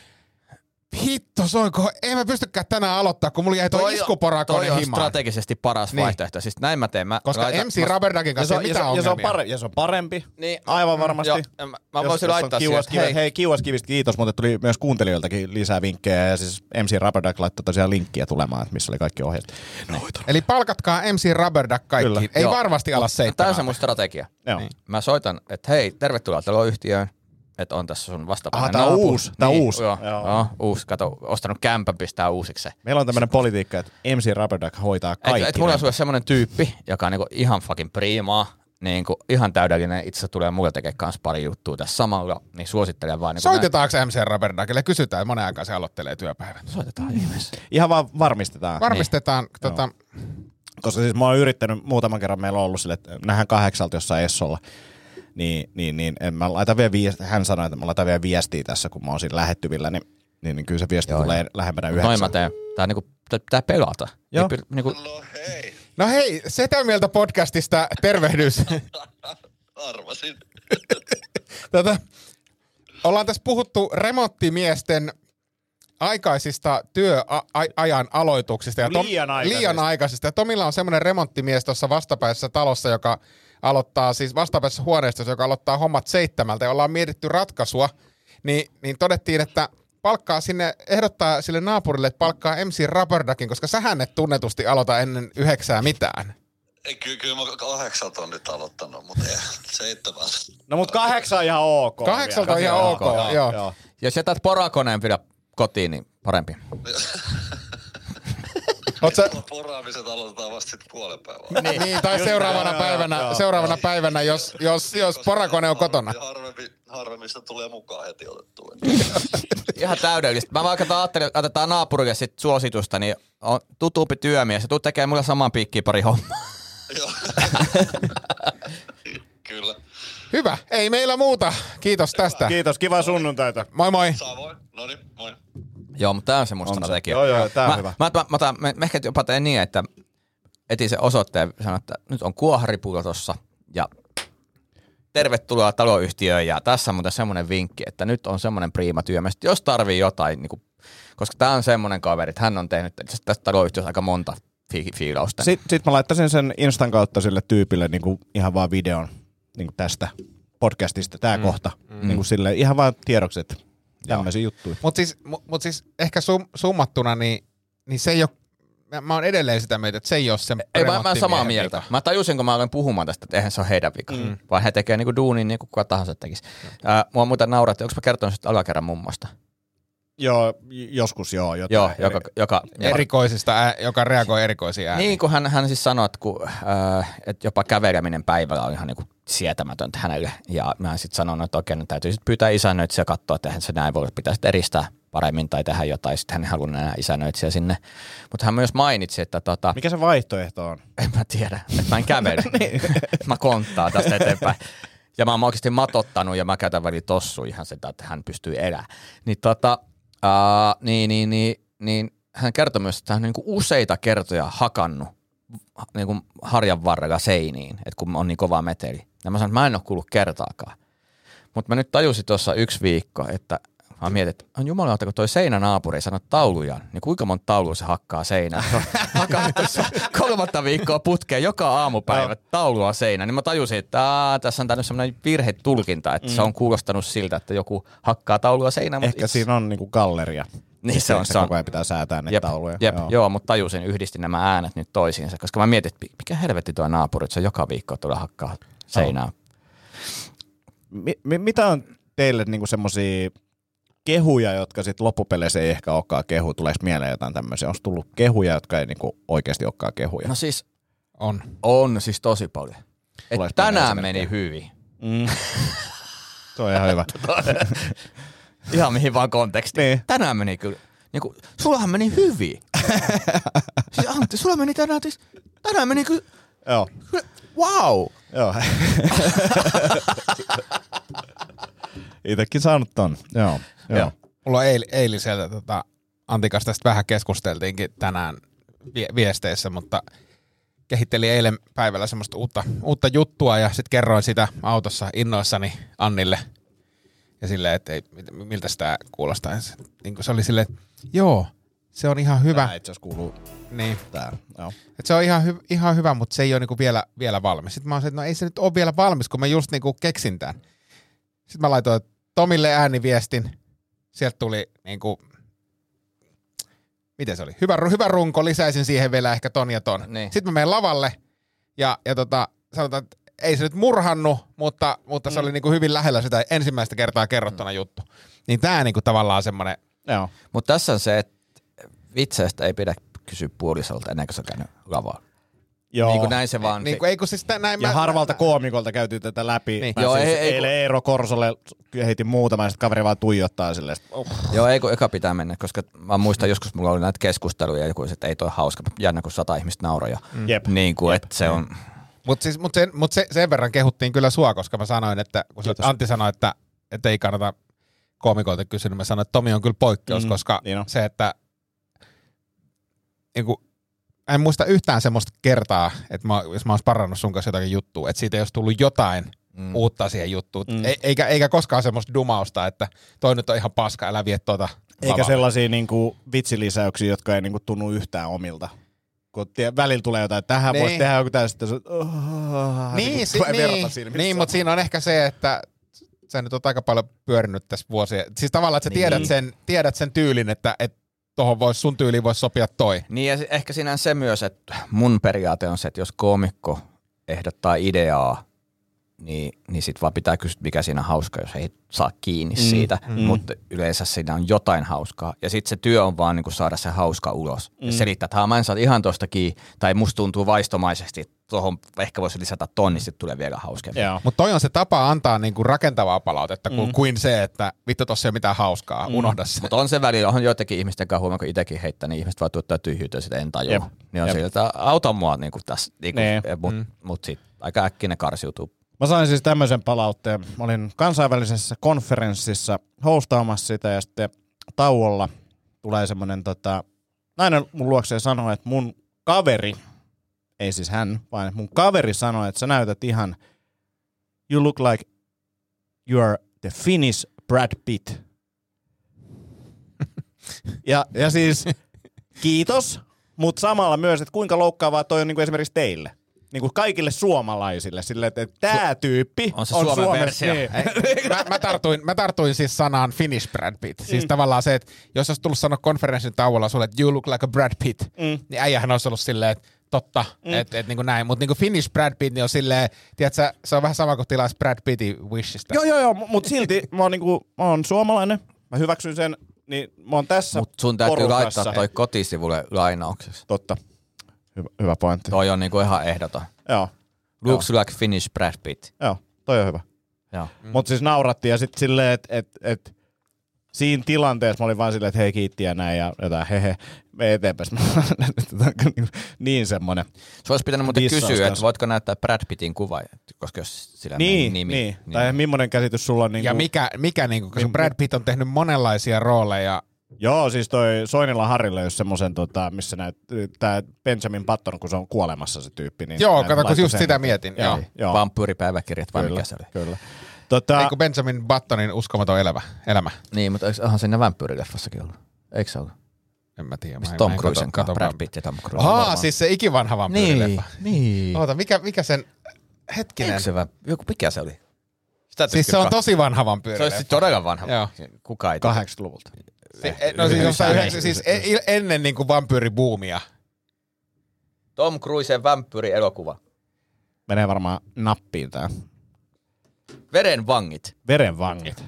hitto soiko, ei mä pystykään tänään aloittaa, kun mulla jäi toi, Toi on- iskuporakone Toi on himaan. strategisesti paras Niin. vaihtoehto. Siis näin mä teen. Mä Koska laitan- MC mä- ja, kanssa se ei on, ja, mitään se, ja, se on ongelmia. pare, ja se on parempi, Niin, aivan varmasti. Joo, mä, mä voisin laittaa siihen, että kiuas, hei, hei, Kiuaskivistä kiitos, mutta tuli myös kuuntelijoiltakin lisää vinkkejä. Ja siis MC Rubberduck laittoi tosiaan linkkiä tulemaan, että missä oli kaikki ohjeet. Noita. Eli palkatkaa MC Rubberduck kaikkiin. Kyllä. Ei Joo. varmasti ala Tämä seitsemän. on se mun strategia. Joo. Niin. Mä soitan, että hei, tervetuloa taloyhtiöön. Että on tässä sun vastapäinen Aha, tää on uusi, tää on uusi. Joo, Joo. joo. uusi. Kato, ostanut kämpän, pistää uusiksi. Meillä on tämmöinen politiikka, että MC Rubberduck hoitaa kaikki. Et, et mulla on sulle semmonen tyyppi, joka on niinku ihan fucking priimaa, niinku ihan täydellinen. Itse asiassa tulee mulle tekemään kans pari juttua tässä samalla, niin suosittelen vaan. Niinku Soitetaanko MC Rubberduckille? Kysytään, että monen aikaa se aloittelee työpäivän. näin. Soitetaan ihmeessä. Ihan vaan varmistetaan. Varmistetaan, niin. tota, Koska siis mä oon yrittänyt muutaman kerran, meillä on ollut sille, että nähdään kahdeksalta jossain Essolla. Niin, niin, niin en mä laita vielä viestiä, hän sanoi, että mä laitan vielä viestiä tässä, kun mä oon siinä lähettyvillä, niin, niin, niin kyllä se viesti Joo, tulee lähempänä Noin mä yhdeksän. teen. Tää niinku, tää pitää pelata. Joo. Ei, py- niinku, No hei, Setä Mieltä podcastista tervehdys. Arvasin. Tätä, ollaan tässä puhuttu remonttimiesten aikaisista työajan aloituksista. Ja Liian aikaisista. Liian aikaisista. Ja Tomilla on semmoinen remonttimies tuossa vastapäisessä talossa, joka aloittaa, siis vastapäisessä huoneistossa, joka aloittaa hommat seitsemältä. Ja ollaan mietitty ratkaisua, niin, niin todettiin, että palkkaa sinne, ehdottaa sille naapurille, että palkkaa MC Rubberduckin, koska sähän et tunnetusti aloita ennen yhdeksää mitään. Ei, Ky- kyllä mä kahdeksalta on nyt aloittanut, mutta ei, seitsemältä. No mut kahdeksan on ihan ok. Kahdeksalta on ihan ok, joo. joo. jos jätät porakoneen pidä kotiin, niin parempi. Oot sä, Poraamiset aloitetaan vasta sitten puolen päivän. niin, niin, tai seuraavana joo, päivänä, joo. seuraavana päivänä jos, jos, jos porakone on kotona. Ja harvemmin, harvemmin sitä tulee mukaan heti otettua. Ihan täydellistä. Mä vaikka ajattelin, että otetaan naapurille sit suositusta, niin on tutumpi työmies ja tuu tekemään mulle saman piikkiin pari hommaa. Joo. kyllä. Hyvä, ei meillä muuta. Kiitos tästä. Kiitos, kiva sunnuntaita. Moi moi. Samoin. No niin, moi. Joo, mutta tää on se mun On se. strategia. Joo, joo, tää on mä, hyvä. Mä, mä, mä, mä, mä ehkä jopa teen niin, että etin se osoitteen ja sanoin, että nyt on kuoharipulla tossa ja tervetuloa taloyhtiöön ja tässä on muuten semmoinen vinkki, että nyt on semmoinen priima työmies, että jos tarvii jotain, niin kuin, koska tämä on semmoinen kaveri, että hän on tehnyt tästä taloyhtiöstä aika monta fi- fiilausta. Sitten sit mä laittaisin sen Instan kautta sille tyypille niinku ihan vaan videon niinku tästä podcastista, tää mm. kohta. Mm. Niinku sille ihan vaan tiedoksi, että tämmöisiä juttuja. Mutta siis, mu- mut siis ehkä sum, summattuna, niin, niin se ei ole, mä, mä oon edelleen sitä mieltä, että se ei ole se Ei, mä, mä samaa mieltä. vika. Mä tajusin, kun mä aloin puhumaan tästä, että eihän se ole heidän vika, mm. vaan he tekee niinku duunin niin kuin kuka tahansa tekisi. Ää, mua muuten nauraa, että onko mä kertonut sitä alakerran mummosta? Joo, joskus joo. Jotain. Joo, joka, joka, Erikoisista, ää, joka reagoi erikoisiin ääniin. Niin kuin hän, hän siis sanoi, että, kun, äh, että jopa käveleminen päivällä on ihan niin kuin sietämätöntä hänelle. Ja mä sitten sanon, että okei, nyt täytyy sitten pyytää isännöitsijä katsoa, että eihän se näin voi, pitää sitten eristää paremmin tai tehdä jotain. Sitten hän ei halunnut enää isännöitsijä sinne. Mutta hän myös mainitsi, että tota, Mikä se vaihtoehto on? en mä tiedä, että mä en kävele. mä konttaan tästä eteenpäin. Ja mä oon oikeasti matottanut ja mä käytän väliin tossu ihan sitä, että hän pystyy elämään. Niin tota, Uh, niin, niin, niin, niin, hän kertoi myös, että hän on niin useita kertoja hakannut niin kuin harjan varrella seiniin, että kun on niin kova meteli. Ja mä sanoin, että mä en ole kuullut kertaakaan. Mutta mä nyt tajusin tuossa yksi viikko, että mä mietin, että on jumalauta, kun toi seinänaapuri sanoi tauluja, niin kuinka monta taulua se hakkaa seinään? Hakannut tuossa kolmatta viikkoa putkeen joka aamupäivä taulua seinään. Niin mä tajusin, että aa, tässä on tämmöinen sellainen virhetulkinta, että mm. se on kuulostanut siltä, että joku hakkaa taulua seinään. mutta Ehkä itse- siinä on niinku galleria. Niin se on, se on. koko ajan pitää säätää ne Jep, tauluja. jep, joo. joo, mutta tajusin, yhdistin nämä äänet nyt toisiinsa, koska mä mietin, että mikä helvetti tuo naapuri, että se joka viikko tulee hakkaa seinää. Mi- mi- mitä on teille niinku semmosia kehuja, jotka sitten loppupeleissä ei ehkä olekaan kehu? Tuleeko mieleen jotain tämmöisiä? Onko tullut kehuja, jotka ei niinku oikeasti olekaan kehuja? No siis On. on siis tosi paljon. Et Tuleeko tänään meni hyvin. Mm. Se on ihan hyvä. Ihan mihin vaan kontekstiin. Niin. Tänään meni kyllä. Niin kuin, sullahan meni hyvin. siis Antti, sulla meni tänään, siis, tänään meni kyllä, joo, kyllä wow. joo. Itekin saanut ton. Joo, joo. Joo. Mulla on eil, eiliseltä tota, Antikas tästä vähän keskusteltiinkin tänään vie- viesteissä, mutta kehittelin eilen päivällä semmoista uutta, uutta juttua ja sitten kerroin sitä autossa innoissani Annille. Ja silleen, että ei, miltä sitä kuulostaa. Ja se, niin se oli silleen, että joo, se on ihan hyvä. Tää itse asiassa kuuluu Niin. tää. Joo. Et se on ihan, hy- ihan hyvä, mutta se ei ole niinku vielä, vielä valmis. Sitten mä oon se, että no ei se nyt ole vielä valmis, kun mä just niinku keksin tämän. Sitten mä laitoin Tomille ääniviestin. Sieltä tuli niinku, miten se oli? Hyvä, hyvä runko, lisäisin siihen vielä ehkä ton ja ton. Niin. Sitten mä menen lavalle ja, ja tota, sanotaan, että ei se nyt murhannu, mutta, mutta se oli niinku hyvin lähellä sitä ensimmäistä kertaa kerrottuna juttu. Niin tää niinku tavallaan semmonen, Joo. Mutta tässä on se, että vitseistä ei pidä kysyä puolisolta ennen kuin se on käynyt lavalla. Joo. Niin kuin näin se vaan. niinku, ei kun siis tä- näin Ja mä, harvalta koomikolta käytiin tätä läpi. Niin. Mä Joo, siis ei- ei- eilen Eero Korsolle heitin muutama ja sitten kaveri vaan tuijottaa silleen. Oh. Joo, ei kun eka pitää mennä, koska mä muistan joskus mulla oli näitä keskusteluja ja joku, että ei toi hauska, jännä kun sata ihmistä nauroja. Jep. Niin kuin, että se on, Mutta siis, mut sen, mut se, sen verran kehuttiin kyllä sua, koska mä sanoin, että kun Kiitos. Antti sanoi, että, että ei kannata koomikoilta kysyä, niin mä sanoin, että Tomi on kyllä poikkeus, Mm, mm, koska niin on. se, että niin kuin, en muista yhtään semmoista kertaa, että mä, jos mä oon sparrannut sun kanssa jotakin juttua, että siitä ei olisi tullut jotain mm. uutta siihen juttuun. Mm. E, eikä, eikä koskaan semmoista dumausta, että toi nyt on ihan paska, älä vie tuota Eikä lavalle. sellaisia niinku vitsilisäyksiä, jotka ei niinku tunnu yhtään omilta. Kun tie, välillä tulee jotain, että tähän Niin. voisi tehdä joku tästä. Se, oh, Niin, si- tulee verta niin, silmissä. niin mutta siinä on ehkä se, että sä nyt oot aika paljon pyörinyt tässä vuosia. Siis tavallaan, että sä Niin. tiedät, sen, tiedät sen tyylin, että, että tohon vois, sun tyyliin voisi sopia toi. Niin ja ehkä siinä on se myös, että mun periaate on se, että jos koomikko ehdottaa ideaa, niin, niin sit vaan pitää kysyä, mikä siinä on hauska, jos ei saa kiinni mm, siitä. Mm. Mutta yleensä siinä on jotain hauskaa. Ja sitten se työ on vaan niin saada se hauska ulos. Mm. Ja selittää, että "Haa, mä en saa ihan tosta kiinni, tai musta tuntuu vaistomaisesti, että tuohon ehkä voisi lisätä tonni, sitten tulee vielä hauskempi. Mutta toi on se tapa antaa niinku rakentavaa palautetta, kuin, kuin se, että vittu tossa ei ole mitään hauskaa, unohda se. Mutta on se välillä, on joitakin ihmisten kanssa huomaa, kun itsekin heittää, niin ihmiset vaan tuottaa tyhjyyttä, sitä en tajua. Jep. Niin on Jep. siltä, auta mua niin kuin tässä, niin kuin, Nee. mutta mm. mut sit aika äkkiä ne karsiutuu. Mä sain siis tämmöisen palautteen. Mä olin kansainvälisessä konferenssissa hostaamassa sitä ja sitten tauolla tulee semmoinen tota, nainen mun luokseen sanoo, että mun kaveri, ei siis hän, vaan mun kaveri sanoi, että sä näytät ihan, you look like you are the Finnish Brad Pitt. ja, ja siis kiitos, mutta samalla myös, että kuinka loukkaavaa toi on niin kuin esimerkiksi teille. Niin kuin kaikille suomalaisille, silleen, että tämä tyyppi on se Suomen Suomen- versio. Niin. mä, mä, tartuin, mä tartuin siis sanaan Finnish Brad Pitt. Siis mm. tavallaan se, että jos olisi tullut sanoa konferenssin tauolla sulle, että you look like a Brad Pitt, mm. niin äijähän olisi ollut silleen, että totta, mm. että et, niin kuin näin. Mutta niin kuin Finnish Brad Pitt niin on silleen, tiedätkö, se on vähän sama kuin tilaisi Brad Pittin Wishistä. Joo, joo, joo, mutta silti mä oon, niinku, mä oon suomalainen, mä hyväksyn sen, niin mä oon tässä Mutta sun täytyy porukassa. laittaa toi kotisivulle lainaukseksi. Totta. Hyvä, hyvä pointti. Toi on niinku ihan ehdoton. Joo, Looks like Finnish Brad Pitt. joo, toi on hyvä. Joo. Mm. Mutta siis naurattiin ja sitten silleen, että et, et, siinä tilanteessa mä olin vaan silleen, että hei kiitti ja näin ja jotain hehe, me eteenpäin. niin semmonen. Se olisi pitänyt muuten kysyä, että voitko näyttää Brad Pittin kuva, koska jos sillä Niin, nimi. niin. Tai millainen käsitys sulla on? Niin Ja mikä, mikä niin kuin, koska Brad Pitt on tehnyt monenlaisia rooleja Joo, siis toi Soinilla Harrille, jos semmoisen, tota, missä näet, tää Benjamin Button, kun se on kuolemassa se tyyppi. Niin Joo, kato, kun just sen- sitä mietin. Joo. Joo, joo. Vampyyripäiväkirjat vai kyllä, mikä se oli? Kyllä. Tota, Ei kun Benjamin Buttonin uskomaton elämä. elämä. Niin, mutta eikö- onhan siinä vampyyrileffassakin ollut? Eikö se ollut? En mä tiedä. Mistä mä en- Tom Cruisen kanssa, Brad. Pitt ja Tom Cruise. Aa, siis se ikivanha Niin, vampyyrileffa. niin. Oota, mikä, mikä sen... Hetkinen. Eikö se va- joku, mikä se oli? Sitä Siis se on tosi vanha Se vampyyrileffa. olisi siis todella vanha. Joo. Kuka ei tiedä. 80-luvulta. Se, no siis, jossain yhdeksän, siis e- ennen niinku vampyyribuumia. Tom Cruisen vampyyri-elokuva. Menee varmaan nappiin tää. Veren vangit. Verenvangit.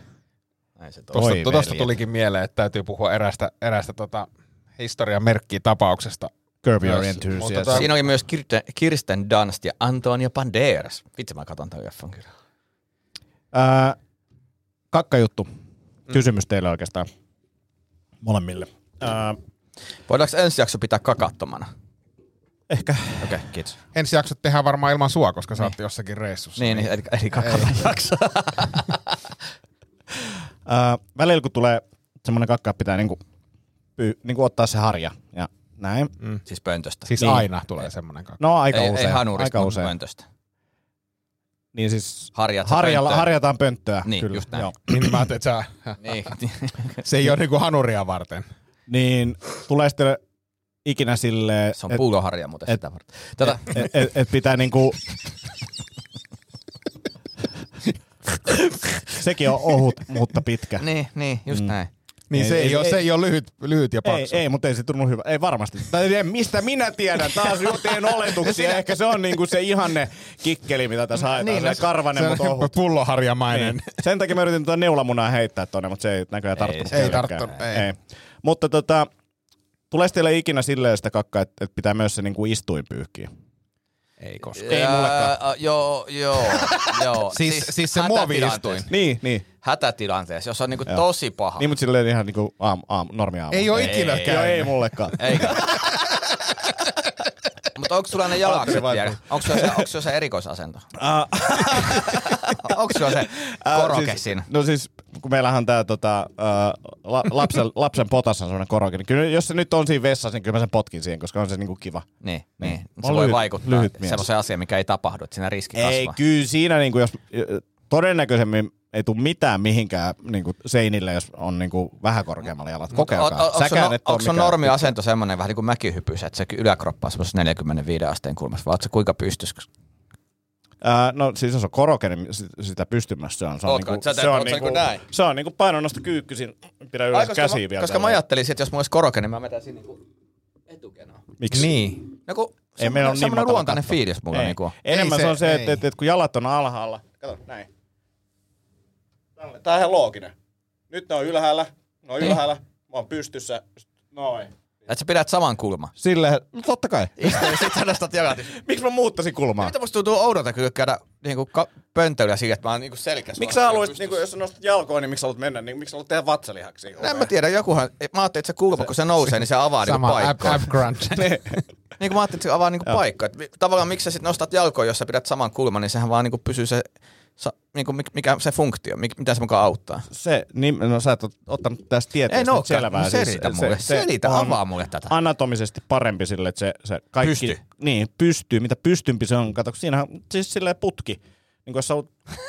Näin se Tuosta, tulikin mieleen, että täytyy puhua erästä, erästä tota, historian merkkiä tapauksesta. Curb Your Enthusiasm. tota- Siinä oli myös Kirsten, Kirsten Dunst ja Antonio Banderas. Vitsi, mä katon tämän leffan kyllä. Ää, kakkajuttu. Kysymys teille oikeastaan. Molemmille. Ää, Voidaanko ensi jakso pitää kakattomana? Ehkä. Okei, okay, kiitos. Ensi jaksot tehdään varmaan ilman sua, koska sä oot jossakin reissussa. Niin, niin eli, eli jakso. Ää, välillä kun tulee semmoinen kakka, pitää niinku, py, niinku ottaa se harja. Ja näin. siis pöntöstä. Siis Niin. aina tulee semmoinen kakka. No aika ei, usein. ei hanurista, aika usein. pöntöstä. Niin siis Harjat harjalla, pönttöön. harjataan pönttöä. Niin, kyllä. just näin. Joo. Niin mä ajattelin, että sä, Niin. se ei ole niinku hanuria varten. Niin tulee sitten ikinä silleen, Se on et- pulloharja muuten et- sitä varten. Tätä, et, et, et pitää niinku... Sekin on ohut, mutta pitkä. niin, niin, just näin. Niin Ei, se, ei, ei, ole, ei. se ei ole lyhyt, lyhyt ja Ei, paksu. ei, mutta ei se tunnu hyvä. Ei varmasti. Tai en, mistä minä tiedän? Taas jo teen oletuksia. Ehkä se on niinku se ihanne kikkeli, mitä tässä haetaan. Niin, Niin, no se karvanen, se mutta ohut. pulloharjamainen. Niin. Sen takia mä yritin tuota neulamunaa heittää tonne, mutta se ei näköjään tarttunut. se ei tarttunut, ei. ei. Mutta tota, tulee teille ikinä silleen sitä kakkaa, että, että pitää myös se niinku istuin pyyhkiä. Ei koskaan. Ei mullekaan. Joo, joo, joo. Siis- siis se hätätilanteessa. muovi-istuin. Niin, niin. Hätätilanteessa, jos on niinku Joo. tosi paha. Niin, mutta silleen ihan niinku aam, aam, normi aamu. Ei oo ikinä ei, ei mullekaan. Eikä. Mutta onko sulla ne jalakset vielä? Onko sulla se, onko sulla se erikoisasento? Ah, onko sulla se koroke siis, siinä? No siis, kun meillähän on tää tota, la, lapsen, lapsen potassa on semmoinen koroke, niin kyllä jos se nyt on siinä vessassa, niin kyllä mä sen potkin siihen, koska on se niinku kiva. Niin, niin. Se On voi lyhyt- vaikuttaa lyhyt semmoiseen asiaan, mikä ei tapahdu, että siinä riski Ei, kasvaa. kyllä siinä niinku, jos todennäköisemmin ei tule mitään mihinkään niinku seinille, jos on niinku vähän korkeammalla jalat. Kokeilkaa. Onko Säkään et oo sun mikään- normiasento semmoinen vähän niin kuin mäkihypys, että se yläkroppa on semmoisessa 45 asteen kulmassa, vai sä kuinka pystys? Ää, no siis jos on koroke, niin si- sitä pystymässä se on. Se on, Ootko? niinku, se on, niinku, niinku näin? se on niinku painonnosto kyykkysin. Pidä ylös koska käsiä mä, vielä. koska mä tälleen. ajattelin, että jos mulla olisi koroke, niin mä vetäisin niinku etukenoa. Miksi? Niin. No kun Ei meillä semmoinen, on niin luontainen katto. fiilis mulla ei. niinku. Enemmän Ei se, se- on se, ei. että, että, että kun jalat on alhaalla. Kato, näin. Tää on ihan looginen. Nyt ne on ylhäällä, ne on Niin. ylhäällä, mä oon pystyssä. Noin. Että sä pidät saman kulman. Silleen, no totta kai. Sit jalat. Miksi mä muuttaisin kulmaa? Mitä musta tuntuu oudolta kyllä käydä niinku ka- pöntöillä sillä, että mä oon niinku selkässä. Miksi sä haluaisit, niin jos sä nostat jalkoa, niin miksi sä haluat mennä, niin miksi sä haluat tehdä vatsalihaksia? En mä tiedä, jokuhan, mä ajattelin, että se kulma, kun se nousee, niin se avaa niinku Sama ab, paikkoja. ab crunch. Niin kuin mä ajattelin, että se avaa niinku vi- Tavallaan miksi sä sit nostat jalkoja, jos sä pidät saman kulman, niin sehän vaan niinku pysyy se, sa, niinku, mik- mikä se funktio, mitä se mukaan auttaa. Se, niin, no sä et ole ottanut tästä tieteestä nyt olekaan. selvää. No selitä mulle. Selitä, on avaa mulle tätä. Anatomisesti parempi sille, että se, se kaikki... Pystyy. Niin, pystyy. Mitä pystympi se on. Kato, siinähän on siis silleen putki. Niin kun jos sä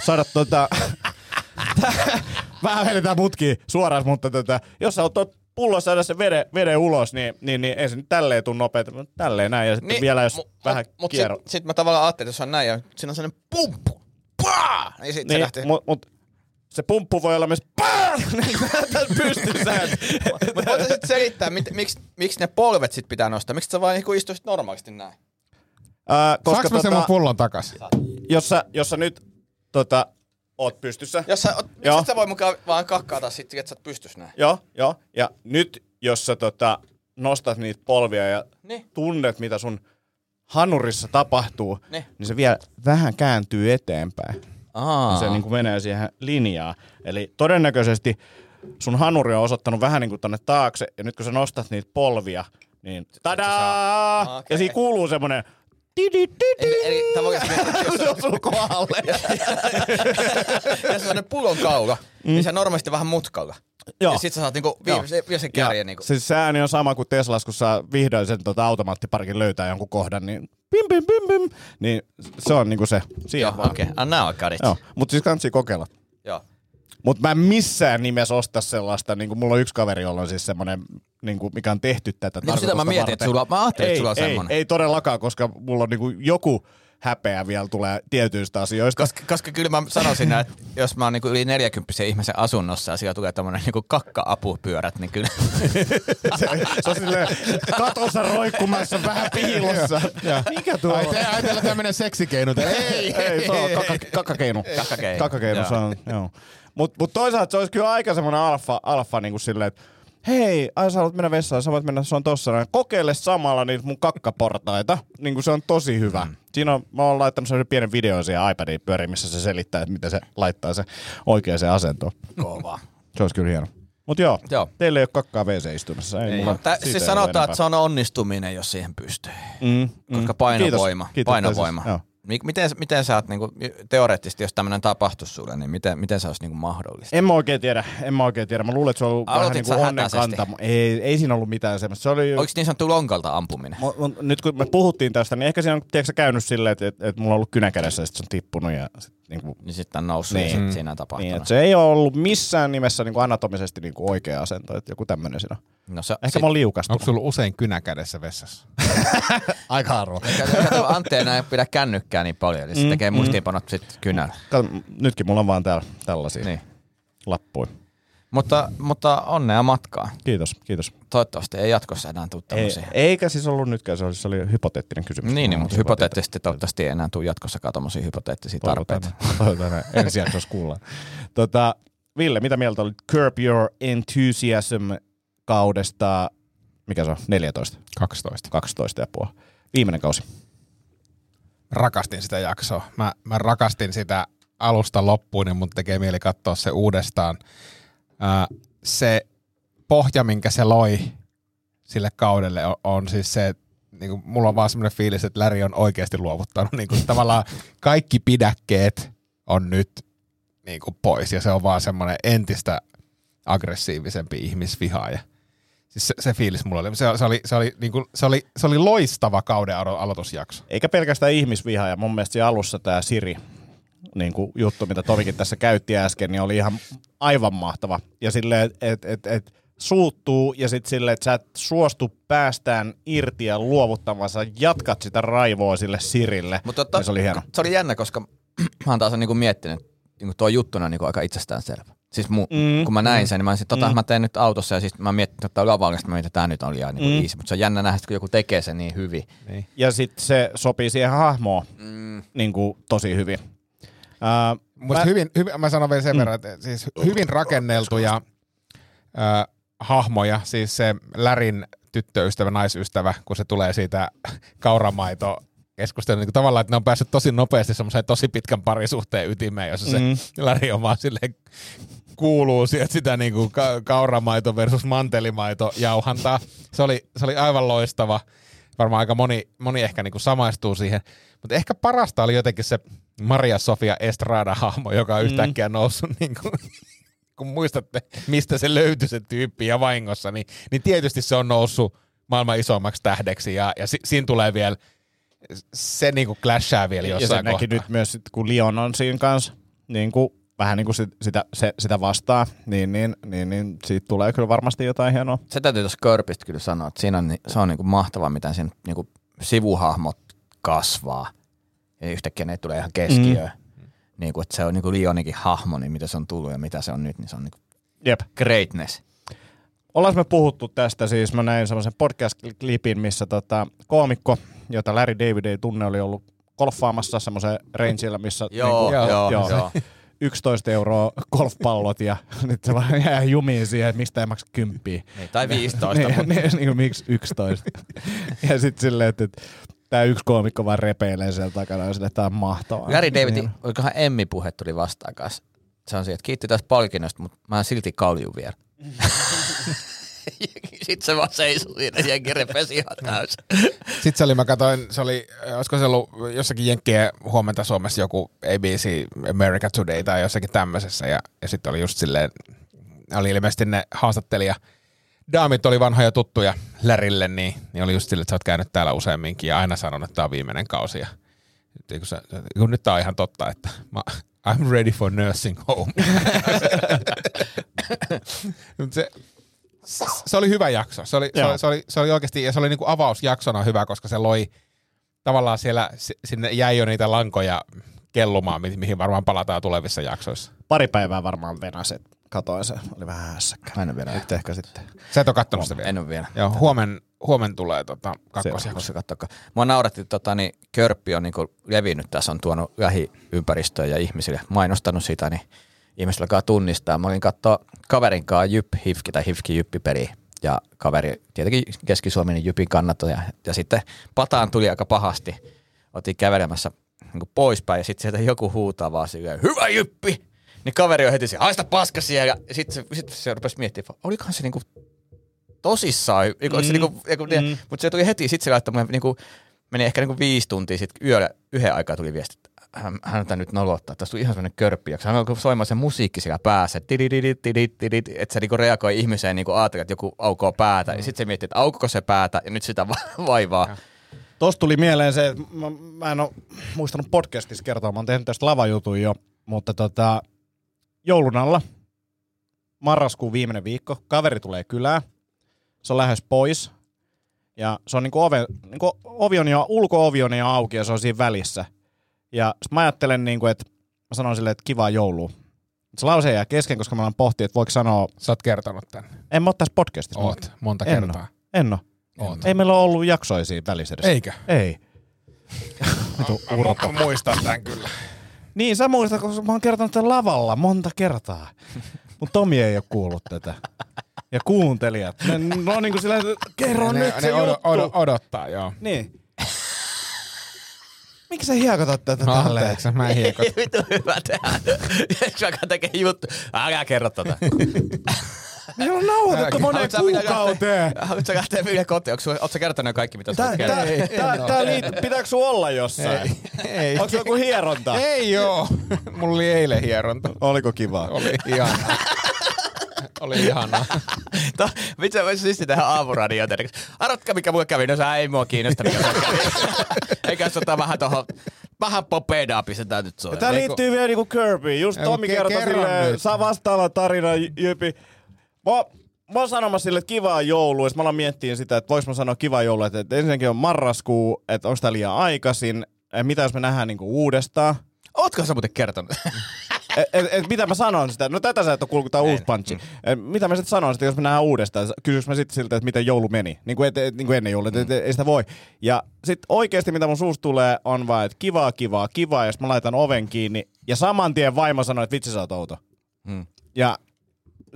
saada tota... Vähän vedetään putki suoraan, mutta tota, jos sä haluat pullossa saada se veden, veden ulos, niin, niin, niin ei se nyt tälleen tuu nopeeta, mutta tälleen näin. Ja sitten niin, vielä jos mu- vähän mut, mut kierro. sit, sit, mä tavallaan ajattelin, että jos on näin ja siinä on sellainen pumppu. Paa! Niin sit se Niin, lähtee. mut, mut, se pumppu voi olla myös niin pystyssä. Mutta voit sä sit selittää, mit, miksi, miksi ne polvet sit pitää nostaa? Miksi sä vaan niinku istuisit normaalisti näin? Ää, koska Saanko mä sen mun tota, pullon takas? jos, sä, jos sä nyt tota, oot pystyssä. Jos sä, oot- miksi sä voi mukaan vaan kakkaata sit, että sä et pystys näin? Joo, joo. Ja nyt, jos sä tota, nostat niitä polvia ja Niin. tunnet, mitä sun hanurissa tapahtuu, Niin. niin se vielä vähän kääntyy eteenpäin. Aa. Se niin kuin menee siihen linjaan. Eli todennäköisesti sun hanuri on osoittanut vähän niin kuin tonne taakse, ja nyt kun sä nostat niitä polvia, niin tadaa! Okei. Ja siinä kuuluu semmonen Eli, eli se osuu kohdalle. jos on pullon kaula, mm. niin se on normaalisti vähän mutkalla. Joo. Ja sit sä saat niinku viimeisen, viimeisen kärjen niinku. Siis se ääni on sama kuin Teslas, kun saa vihdoin sen tota, automaattiparkin löytää jonkun kohdan, niin pim pim pim pim, niin se on niinku se. Siihen Joo, okei. Okay. Now I got it. Joo, mutta siis kansi kokeilla. Joo. Mutta mä en missään nimessä osta sellaista, niin kuin mulla on yksi kaveri, jolla on siis semmoinen, niin kuin, mikä on tehty tätä Niin sitä mä mietin, että sulla- mä ajattelin, että ei, sulla on ei, semmonen. Ei todellakaan, koska mulla on niin kuin joku häpeä vielä tulee tietyistä asioista. Koska, koska kyllä mä sanoisin, että jos mä oon niinku yli 40 ihmisen asunnossa ja siellä tulee tämmönen niinku kakka-apupyörät, niin kyllä se, se on silleen katossa roikkumassa vähän piilossa. Mikä tuo Ai on? te ajatella tämmönen seksikeino. te- Ei, Ei, se on kaka, kakakeinu. Kakakeinu. Kakakeinu, Joo. se on, joo. Mutta mut toisaalta se olisi kyllä aika semmoinen alfa, alfa niin kuin silleen, että hei, ai sä haluat mennä vessaan, sä voit mennä, se on tossa näin. Kokeile samalla niitä mun kakkaportaita, niin kuin se on tosi hyvä. Mm. Siinä on, mä oon laittanut sellaisen pienen videon siihen iPadiin pyöriin, missä se selittää, että miten se laittaa se oikeaan asentoon. kova. Se olisi kyllä hieno. Mut joo, Joo. teillä ei ole kakkaa WC-istunnassa. Ei, mulla Tää, siitä siis ei sanotaan, että se on onnistuminen, jos siihen pystyy. Mm, Koska painovoima, Kiitos. Kiitos painovoima. Joo. Miten, miten sä oot, niinku, teoreettisesti, jos tämmöinen tapahtuisi sulle, niin miten, miten se olisi niinku mahdollista? En mä oikein tiedä, en mä oikein tiedä. Mä luulen, että se on ollut vähän Aloitit niin kuin sä onnen kanta. Ei, ei siinä ollut mitään semmoista. Se oli, Oliko niin sanottu lonkalta ampuminen? Mu- mu- nyt kun me puhuttiin tästä, niin ehkä siinä on tiedätkö, käynyt silleen, että, että, että mulla on ollut kynä kädessä ja sitten se on tippunut. Ja sit, niin kuin, Niin sitten on noussut Niin. ja sit siinä on tapahtunut. niin, että se ei ole ollut missään nimessä niin kuin anatomisesti niin kuin oikea asento, että joku tämmöinen siinä no se, Ehkä sit- mä oon liukastunut. Onko sulla usein kynä kädessä vessassa? Aika harvoin. Kato, Antti ei pidä kännykkää niin paljon, eli se Mm, tekee mm. muistiinpanot sitten kynällä. Kato, nytkin mulla on vaan täällä tällaisia Niin. lappuja. Mutta, mutta onnea matkaa. Kiitos, kiitos. Toivottavasti ei jatkossa enää tule Ei, tämmöisiä. eikä siis ollut nytkään, se oli, se oli hypoteettinen kysymys. Niin, niin mutta hypoteettisesti toivottavasti ei enää tule jatkossakaan tommosia hypoteettisia tarpeita. toivotaan ensi jaksossa kuullaan. Tota, Ville, mitä mieltä olit Curb Your Enthusiasm kaudesta, mikä se on, 14, 12. 12 ja puoli. Viimeinen kausi. Rakastin sitä jaksoa. Mä, mä rakastin sitä alusta loppuun, niin mun tekee mieli katsoa se uudestaan. Ää, se pohja, minkä se loi sille kaudelle, on, on siis se, niin kuin, mulla on vaan semmoinen fiilis, että Läri on oikeasti luovuttanut. Niin kuin, tavallaan kaikki pidäkkeet on nyt niin kuin, pois, ja se on vaan semmoinen entistä aggressiivisempi ihmisvihaaja. Siis se, se fiilis mulla oli. Se, se oli, se, oli, niin kuin, se, oli, se oli loistava kauden alo- aloitusjakso. Eikä pelkästään ihmisviha, ja mun mielestä siinä alussa tämä Siri niin kuin juttu, mitä Tomikin tässä käytti äsken, niin oli ihan aivan mahtava. Ja silleen, että et, et, suuttuu ja sitten silleen, että sä et suostu päästään irti ja luovuttamaan, sä jatkat sitä raivoa sille Sirille. Mutta totta, niin se oli hieno. Se oli jännä, koska mä oon taas niinku miettinyt, niinku tuo juttuna niinku aika itsestäänselvä. Siis mu, Mm, mm, kun mä näin sen, niin mä olisin, tota mm. mä teen nyt autossa ja siis mä mietin, että tämä oli mä mietin, että tämä nyt oli ihan niinku Mm. easy. Mutta se on jännä nähdä, että kun joku tekee sen niin hyvin. Niin. Ja sitten se sopii siihen hahmoon Mm. niin kuin, tosi hyvin. Uh, Musta hyvin, hyvin, mä sanon vielä sen mm. verran, että siis hyvin rakenneltuja äh, hahmoja, siis se Lärin tyttöystävä, naisystävä, kun se tulee siitä kauramaito keskustelua, niin tavallaan, että ne on päässyt tosi nopeasti semmoiseen tosi pitkän parisuhteen ytimeen, jossa Mm. se Läri on vaan silleen kuuluu sieltä sitä niin kuin ka- kauramaito versus mantelimaito jauhantaa. Se oli, se oli aivan loistava. Varmaan aika moni, moni ehkä niin kuin samaistuu siihen. Mutta ehkä parasta oli jotenkin se Maria Sofia Estrada-hahmo, joka on yhtäkkiä noussut, niin kuin, kun muistatte, mistä se löytyi se tyyppi ja vahingossa, niin, niin tietysti se on noussut maailman isommaksi tähdeksi ja, ja si, siinä tulee vielä, se niin kuin clashaa vielä ja se jossain näki nyt myös, kun Leon on siinä kanssa, niin kuin, vähän niin kuin sit, sitä, se, sitä vastaa, niin, niin, niin, niin siitä tulee kyllä varmasti jotain hienoa. Se täytyy tuossa Körpistä kyllä sanoa, että siinä on, se on niinku mahtavaa, miten siinä niinku sivuhahmot kasvaa. Ja yhtäkkiä ne tulee ihan keskiöön. Mm. Niinku, että se on niinku Lionikin hahmo, niin mitä se on tullut ja mitä se on nyt, niin se on niinku Jep. greatness. Ollaan me puhuttu tästä, siis mä näin semmoisen podcast-klipin, missä tota, koomikko, jota Larry David ei tunne, oli ollut golfaamassa semmoisen rangeilla, missä Joo, niinku, joo, joo, joo. 11 euroa golfpallot ja nyt se vaan jää jumiin siihen, että mistä ei maksa kymppiä. Niin, tai 15, niin, mutta niin, niin, miksi 11? ja sitten silleen, että, että tämä yksi koomikko vaan repeilee siellä takana ja silleen, että tämä on mahtavaa. Larry David, Niin. olikohan Emmi-puhe tuli vastaan kanssa. Se on siihen, että kiitti tästä palkinnosta, mutta mä silti kalju vielä. Sitten se vaan seisoi siinä ja jengi repesi ihan täysin. Sitten se oli, mä katsoin, se oli, olisiko se ollut jossakin Jenkkien huomenta Suomessa joku ABC America Today tai jossakin tämmöisessä, ja, ja sitten oli just silleen, oli ilmeisesti ne haastattelija. Daamit oli vanhoja tuttuja Lärille, niin, niin oli just sille, että sä oot käynyt täällä useamminkin ja aina sanon, että tämä on viimeinen kausi. Ja, kun, sä, kun nyt tää on ihan totta, että mä, I'm ready for nursing home. Se, se oli hyvä jakso. Se oli, se oli, se oli, se oli oikeasti, ja se oli niinku avausjaksona hyvä, koska se loi tavallaan siellä, si- sinne jäi jo niitä lankoja kellumaan, mi- mihin varmaan palataan tulevissa jaksoissa. Pari päivää varmaan venaset. Katoin se. Oli vähän hässäkkä. Mä en ole vielä. Nyt ehkä sitten. Sä et ole kattonut sitä vielä. En ole vielä. Joo, huomen, huomen tulee tota, kakkosjakso. Mua nauratti, tota, niin Körppi on niinku levinnyt tässä, on tuonut lähiympäristöön ja ihmisille mainostanut sitä, niin ihmiset alkaa tunnistaa. Mä olin katsoa kaverin kanssa Jyp Hifki tai Hifki Jyppi peli ja kaveri tietenkin Keski-Suomen Jypin kannattaja. Ja sitten pataan tuli aika pahasti. Otin kävelemässä niin poispäin ja sitten sieltä joku huutaa vaan silleen, hyvä Jyppi! Niin kaveri on heti se, haista paska siellä. Ja sitten se, sit se rupesi miettimään, olikohan se niinku tosissaan, mm. se niinku, niinku, mm. mutta se tuli heti, sitten se laittoi, mulle niinku, meni ehkä niinku viisi tuntia, sitten yöllä yhden aikaa tuli viesti, että hän, häntä nyt nolottaa, tässä tuli ihan sellainen körppi, hän alkoi soimaan se musiikki siellä päässä, että se niinku reagoi ihmiseen niinku ajatella, että joku aukoo päätä, mm. ja sitten se miettii, että aukoiko se päätä, ja nyt sitä va- vaivaa. Tuosta tuli mieleen se, että mä, mä en ole muistanut podcastissa kertoa, mä oon tehnyt tästä lavajutun jo, mutta tota, joulun alla, marraskuun viimeinen viikko, kaveri tulee kylään, se on lähes pois, ja se on niinku, ove, niinku ovi on jo, ulko-ovi on jo auki ja se on siinä välissä. Ja sit mä ajattelen, niinku, että mä sanon silleen, että kivaa joulua. Se lause jää kesken, koska mä alan pohtia, että voiko sanoa, Sä oot kertonut tän. en mä oo tässä podcastissa. Oot, monta En kertaa. oo. En oo. Oot. Ei meillä ole ollut jaksoja siinä välissä edes. Eikö? Ei. Vitu urpo. Mä muistan tän kyllä. Niin, sä muistat, koska mä oon kertonut tämän lavalla monta kertaa. Mutta Tomi ei ole kuullut tätä. Ja kuuntelijat. Ne, ne on niinku sillä, että kerro ne, nyt ne se odo, juttu. odo, odottaa, joo. Niin. Miksi sä hiekotat tätä No, tälleen? anteeksi, mä en hiekot. Vittu hyvä tehdä. Jos mä tekee juttu, älä kerro tota. Meillä on nauhoitettu moneen kuukauteen. Haluatko sä lähteä vielä kotiin? Onko Oletko sä kertonut kaikki, mitä sä oot kertonut? tää, tää liit, pitääkö sun olla jossain? Ei. Onko se joku hieronta? Ei joo. Mulla oli eilen hieronta. Oliko kiva? Oli ihanaa. Oli ihanaa. To, Mitä sä voisit siis tähän aamuradioon tehdä? Arvatkaa, mikä mulle kävi. No sä ei mua kiinnosta, mikä mulle kävi. Eikä se ottaa vähän tohon, vähän popedaa pistetään nyt soimaan. Tää liittyy vielä niinku Kirby. Just Ei, Tomi mut ke- kertoi silleen, nyt. saa vastaava tarina, Jypi. Mä, mä oon sanomassa sille, että kivaa joulua, ja sit mä alan miettiä sitä, että voiko mä sanoa kivaa joulua, että, että ensinnäkin on marraskuu, että onko tää liian aikaisin, et mitä jos me nähdään niinku uudestaan. Ootko sä muuten kertonut? Et, et, et, mitä mä sanon sitä? No tätä sä et ole kuullut, uusi punchi. Et, mitä mä sitten sanon sitä, jos me nähdään uudestaan? Kysyks mä sitten siltä, että miten joulu meni? Niin kuin, et, et, niin kuin ennen joulua, että et, ei sitä voi. Ja sitten oikeasti mitä mun suusta tulee on vaan, että kivaa, kivaa, kivaa, jos mä laitan oven kiinni. Ja saman tien vaimo sanoi, että vitsi sä oot outo. Hmm. Ja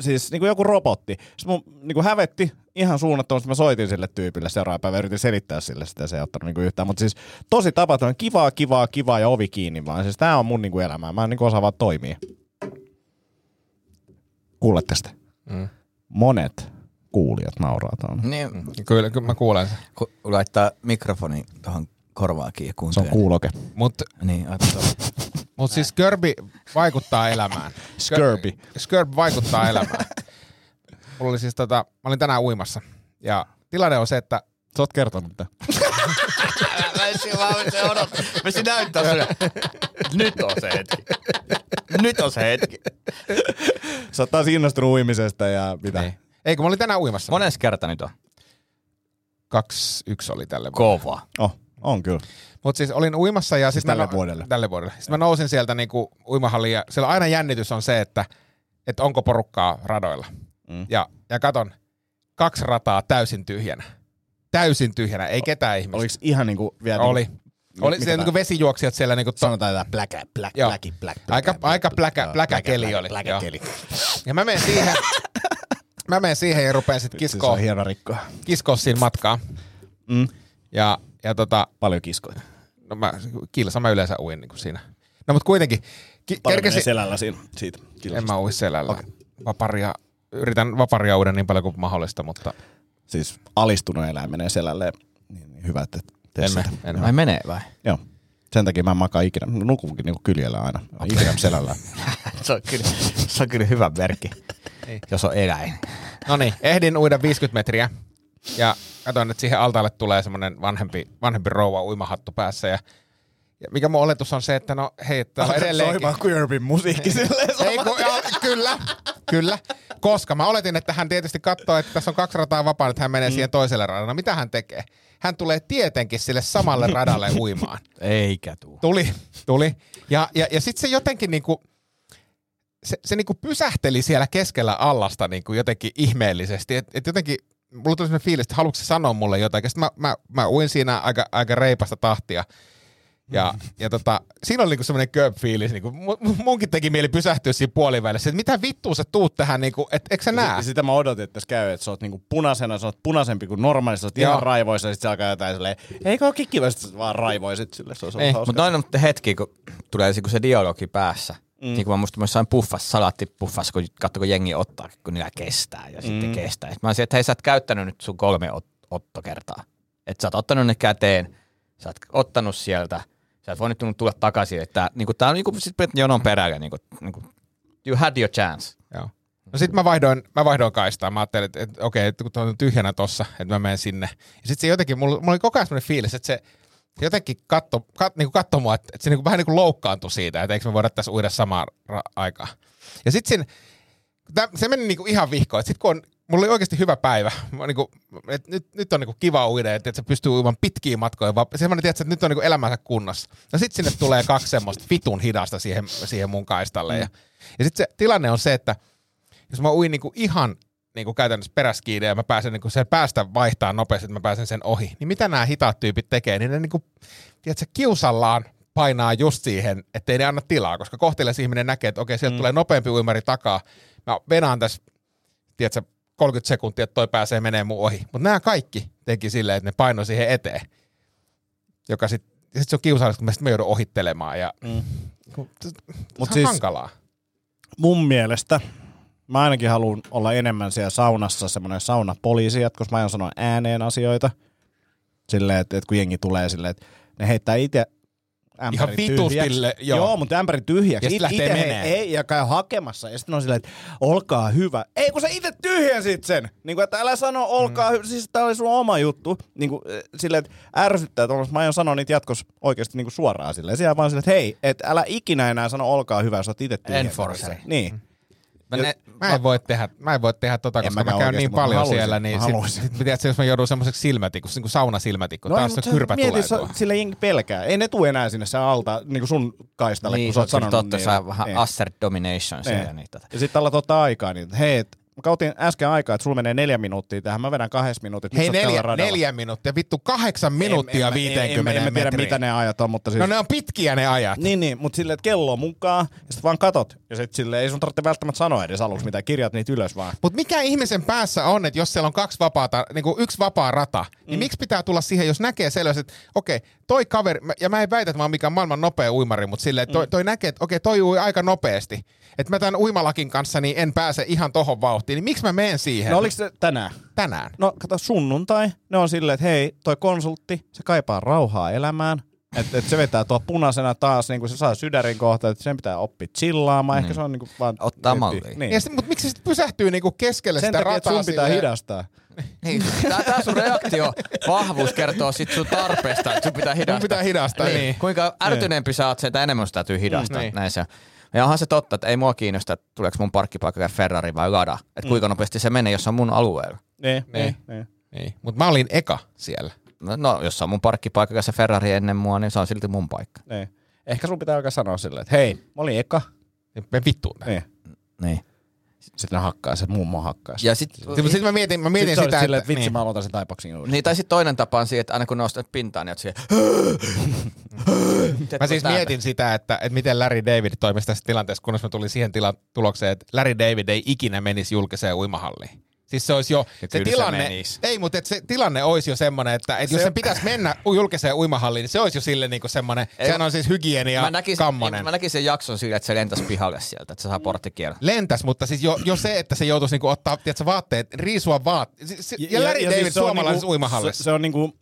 siis niin kuin joku robotti. Sitten mun niin kuin hävetti ihan suunnattomasti. Mä soitin sille tyypille seuraava päivä, yritin selittää sille sitä, se ei ottanut niin kuin yhtään. Mutta siis tosi tapaton, kivaa, kivaa, kivaa ja ovi kiinni vaan. Siis tää on mun niin kuin elämää. Mä en niin kuin osaa vaan toimia. Kuulette sitä? Mm. Monet kuulijat nauraa tuonne. niin, Kyllä, kyllä mä kuulen sen. kun laittaa mikrofonin tuohon korvaakin ja Se on kuuloke. Mut, Niin, mut siis Kirby vaikuttaa elämään. Skirby. Skirby vaikuttaa elämään. Mulla oli siis tota, mä olin tänään uimassa. Ja tilanne on se, että Sä oot kertonut mitä. Mä en vaan se odot. Mä se näyttää sulle. Nyt on se hetki. Nyt on se hetki. Sä oot taas innostunut uimisesta ja mitä? ei. Ei, kun mä olin tänään uimassa. Mones kerta nyt on? Kaksi, yksi oli tälle. Kova. Oh, on kyllä. Mutta siis olin uimassa ja siis tälle mä, vuodelle? Tälle vuodelle. Sitten mä nousin sieltä niinku uimahalliin ja siellä aina jännitys on se, että, että onko porukkaa radoilla. Mm. Ja, ja katon, kaksi rataa täysin tyhjänä. Täysin tyhjänä, ei ketään ihmistä. Oliko ihan niinku vielä... Oli. Niinku, Oli mitä siellä niinku vesijuoksijat siellä niinku to- Sanotaan tää black, Joo. black, black, black, Aika- aika pläkä- pläkä keli oli, Black joo. keli. Ja mä menen siihen, mä menen siihen ja rupean sitten Siis se on hieno rikkoa. kiskoa siinä matkaa. Mm. Ja, ja tota, Paljon kiskoja. no mä, kilsa mä yleensä uin niinku siinä. No mut kuitenkin, ki- Paljon kerkesin, menee selällä siinä, siitä kilsasta. en mä ui selällä. Okay. Vaparia, yritän vaparia uida niin paljon kuin mahdollista, mutta Siis alistunut eläin menee selälle. Niin, niin hyvä, että teet en sitä. en mä. Vai menee vai? Joo. Sen takia mä en makaa ikinä. Nukunkin niinku kyljellä aina. Ikinä selällä. se, on kyllä, se on kyllä hyvä merkki. jos on eläin. No niin, ehdin uida 50 metriä ja katsoin, että siihen altaalle tulee semmoinen vanhempi, vanhempi rouva uimahattu päässä ja ja mikä mun oletus on se, että no hei, täällä on edelleenkin... Soimaan Queerbin musiikki silleen. Ei, kun, ja, kyllä, kyllä. Koska mä oletin, että hän tietysti katsoo, että tässä on kaksi rataa vapaana, että hän menee mm. siihen toiselle radalle. No mitä hän tekee? Hän tulee tietenkin sille samalle radalle uimaan. Eikä tuu. Tuli, tuli. Ja, ja, ja sitten se jotenkin niinku, se, se niinku pysähteli siellä keskellä allasta niinku jotenkin ihmeellisesti. Että et jotenkin, mulla tuli sellainen fiilis, että haluatko se sanoa mulle jotain. Sitten mä, mä, mä uin siinä aika, aika reipasta tahtia. Ja, ja tota, siinä oli niinku semmoinen köp-fiilis. Niinku, mu- munkin teki mieli pysähtyä siinä puolivälissä, että mitä vittua sä tuut tähän, niinku, että eikö sä näe? Ja sitä mä odotin, että tässä käy, että sä oot niinku punaisena, sä oot punaisempi kuin normaalisti, sä oot Joo. ihan raivoissa, ja sit se alkaa jotain silleen, eikö ole sä vaan raivoisit sille, se olisi Ei. Mutta noin on hetki, kun tulee se dialogi päässä. Mm. Niin kuin mä muistan, mä jossain puffas, salaattipuffas, kun katso, kun jengi ottaa, kun niillä kestää ja sitten Mm. kestää. Sitten mä olisin, että hei, sä oot käyttänyt nyt sun kolme ot- ottokertaa. Että sä oot ottanut ne käteen, sä oot ottanut sieltä, sä oot voinut tulla takaisin. Että niin kuin, tää on niin kuin sit jonon perällä, niin kuin, niin kuin, you had your chance. Joo. No sit mä vaihdoin, mä vaihdoin kaistaa. Mä ajattelin, että, että okei, että kun on tyhjänä tossa, että mä menen sinne. Ja sit se jotenkin, mulla, mulla oli koko ajan semmoinen fiilis, että se jotenkin katto, kat, niin katso mua, että, että se niin kuin, vähän niin kuin loukkaantui siitä, että eikö me voida tässä uida samaan ra- aikaan. Ja sit siinä, tää, se meni niin kuin ihan vihkoon. Sitten kun on, mulla oli oikeasti hyvä päivä. Mä niin kuin, että nyt, nyt on niin kuin kiva uida, että, että se pystyy uimaan pitkiä matkoja. Vaan semmoinen, tiedätkö, että nyt on niin kuin elämänsä kunnossa. No sitten sinne tulee kaksi semmoista vitun hidasta siihen, siihen mun kaistalle. Ja, ja sitten se tilanne on se, että jos mä uin niinku ihan niinku käytännössä peräskiineen ja mä pääsen niinku sen päästä vaihtaa nopeasti, että mä pääsen sen ohi, niin mitä nämä hitaat tyypit tekee, niin ne niinku, tiedätkö, kiusallaan painaa just siihen, ettei ne anna tilaa, koska kohtelias ihminen näkee, että okei, sieltä mm. tulee nopeampi uimari takaa, mä venaan tässä, tiedätkö, 30 sekuntia, että toi pääsee menee mun ohi. Mutta nämä kaikki teki silleen, että ne painoi siihen eteen, joka sitten sit se on kiusallista, kun mä, sit mä joudun ohittelemaan. Ja, mm. Mut Mut siis, siis- hankalaa. mun mielestä mä ainakin haluan olla enemmän siellä saunassa semmoinen saunapoliisi, koska mä aion sanoa ääneen asioita. Silleen, että, että kun jengi tulee silleen, että ne heittää itse Ihan vitusti tyhjäksi. le- joo. joo. mutta ämpärin tyhjäksi. Ja sit It- lähtee ite menee. Ei, ja käy hakemassa. Ja sitten on silleen, että olkaa hyvä. Ei, kun sä itse tyhjensit sen. Niin kuin, että älä sano, olkaa Mm. hyvä. Siis tää oli sun oma juttu. Niin kuin, eh, silleen, että ärsyttää tuolla. Mä aion sanoa niitä jatkossa oikeasti niin kuin suoraan silleen. Siellä vaan silleen, että hei, että älä ikinä enää sano, olkaa hyvä, sä oot itse tyhjentänyt Enforceri. sen. Niin. Mä ne, Mä en voi tehdä, mä en voi tehdä tota, En koska mä mäkään käyn niin mä paljon haluaisin. siellä, niin Mä sit, haluaisin. sit, tiedätkö, jos mä joudun semmoiseksi silmätikuksi, niin kuin saunasilmätikku, no, taas se kyrpä mieti, tulee sä-. Sille jengi pelkää. Ei ne tuu enää sinne se alta, niin kuin sun kaistalle, niin, kun sä oot se on kyllä sanonut. totta, niin, vähän assert domination siellä. Niin. Niin, tota. Ja sitten alat ottaa aikaa, niin hei, et, mä kautin äsken aikaa, että sulla menee neljä minuuttia tähän, mä vedän kahdessa minuuttia. Hei, neljä, neljä minuuttia, vittu kahdeksan minuuttia en, en, 50 en, en, en, en tiedä, metriin. mitä ne ajat on, mutta siis... No ne on pitkiä ne ajat. Niin, niin, mutta silleen, että kello on mukaan, ja sitten vaan katot. Ja sitten silleen, ei sun tarvitse välttämättä sanoa edes aluksi mitään, kirjat niitä ylös vaan. Mutta mikä ihmisen päässä on, että jos siellä on kaksi vapaata, niin kuin yksi vapaa rata, niin miksi pitää tulla siihen, jos näkee selvästi, että okei, toi kaveri, ja mä en väitä, että mä oon mikään maailman nopea uimari, mutta silleen, toi, toi näkee, että okei, toi ui aika nopeasti. Että mä tämän uimalakin kanssa niin en pääse ihan tohon vauhtiin, niin miksi mä menen siihen No oliko se tänään? tänään? No kato sunnuntai, ne on silleen, että hei, toi konsultti, se kaipaa rauhaa elämään. Että et se vetää tuo punaisena taas, niin kuin se saa sydärin kohta, että sen pitää oppia chillaamaan. Ehkä se on niin kuin vaan... Ottaa mallia. Niin. Ja sit, mutta miksi se sitten pysähtyy niinku keskelle Sen sitä takia, rataa sun pitää silleen- hidastaa. Niin, tää, tää sun reaktio, vahvuus kertoo sit sun tarpeesta, että sun pitää hidastaa. Sun pitää hidastaa, niin. Kuinka ärtyneempi sä oot, sitä enemmän sun täytyy hidastaa. Mm, Mm, niin. Näin se on. Ja onhan se totta, että ei mua kiinnosta, että tuleeko mun parkkipaikalle Ferrari vai Lada. Että kuinka nopeasti se menee, jos on mun alueella. Niin, Niin. niin, niin. Niin. Mutta mä olin eka siellä. No, jos on mun parkkipaikalla se Ferrari ennen mua, niin se on silti mun paikka. niin. Ehkä sun pitää alkaa sanoa silleen, että hei, mä olin eka. Me vittuun. Niin. Niin. Niin. Sitten ne hakkaa, se mummo hakkaa. Ja sit, Sitten mä mietin, mä mietin Sitten sitä, silleen, että, että vitsi, niin. mä aloitan sen taipoksin uudestaan. niin, tai sitten toinen tapa on siihen, että aina kun nostat pintaan, niin siihen... Mä siis mietin sitä, että, että miten Larry David toimisi tässä tilanteessa, kunnes mä tulin siihen tila- tulokseen, että Larry David ei ikinä menisi julkiseen uimahalliin. Siis se olisi jo, se kyllä se tilanne, menisi. ei, mutta et se tilanne olisi jo semmoinen, että et jos Se- sen pitäisi mennä julkiseen uimahalliin, niin se olisi jo sille niinku semmoinen, Ei, sehän on siis hygienia Mä näkisin, kammonen. mä näkisin sen jakson sillä, että se lentäisi pihalle sieltä, että se saa porttikierron. Lentäs, mutta siis jo, jo se, että se joutuisi niinku ottaa tiedätkö, vaatteet, riisua vaatteet. Ja, ja, Larry David siis se on suomalaisessa niinku- uimahallissa. Se, se on niinku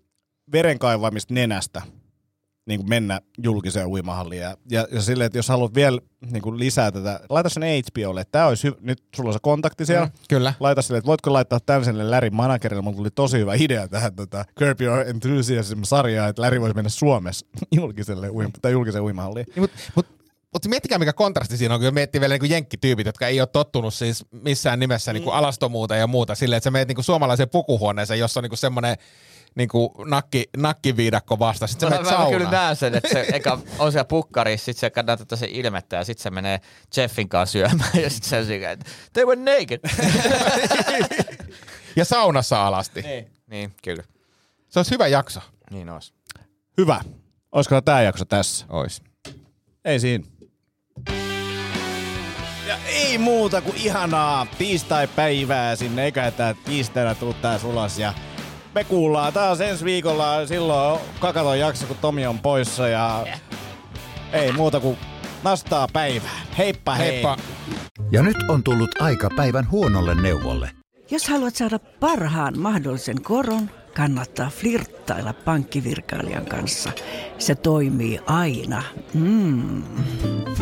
verenkaivamista nenästä. Niin kuin mennä julkiseen uimahalliin. Ja, ja, ja silleen, että jos haluat vielä niin kuin lisää tätä, laita sen HBOlle. Tämä olisi hy- nyt sulla on se kontakti siellä. Mm, kyllä. Laita silleen, että voitko laittaa tämän sinne Larry managerille. Mulla tuli tosi hyvä idea tähän tota, Curb Your Enthusiasm-sarjaan, että Larry voisi mennä Suomessa julkiselle uim- tai julkiseen uimahalliin. Niin, mutta mut, mut miettikää mikä kontrasti siinä on, kun miettii vielä niin jenkkityypit, jotka ei ole tottunut siis missään nimessä niin kuin alastomuuteen ja muuta. Silleen, että sä meet niin kuin suomalaiseen pukuhuoneeseen, jossa on niin semmoinen niin kuin nakki, nakkiviidakko vasta. Sitten sä Mä, menet mä, mä kyllä saunaan. näen sen, että se eka on siellä pukkarissa, sit se näyttää se ilmettä ja sitten se menee Jeffin kanssa syömään ja sitten se on siinä, että they were naked. Ja saunassa alasti. niin. niin, kyllä. Se olisi hyvä jakso. Niin olisi. Hyvä. Olisiko tämä jakso tässä? Ois. Ei siinä. Ja ei muuta kuin ihanaa tiistai-päivää sinne, eikä tää tiistaina tuu tää sulas ja me kuullaan taas ensi viikolla silloin kakaton jakso, kun Tomi on poissa ja ei muuta kuin nastaa päivää. Heippa hei! Heippa. Ja nyt on tullut aika päivän huonolle neuvolle. Jos haluat saada parhaan mahdollisen koron, kannattaa flirttailla pankkivirkailijan kanssa. Se toimii aina. Mm.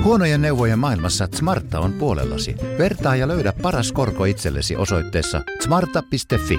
Huonojen neuvojen maailmassa Smarta on puolellasi. Vertaa ja löydä paras korko itsellesi osoitteessa smarta.fi.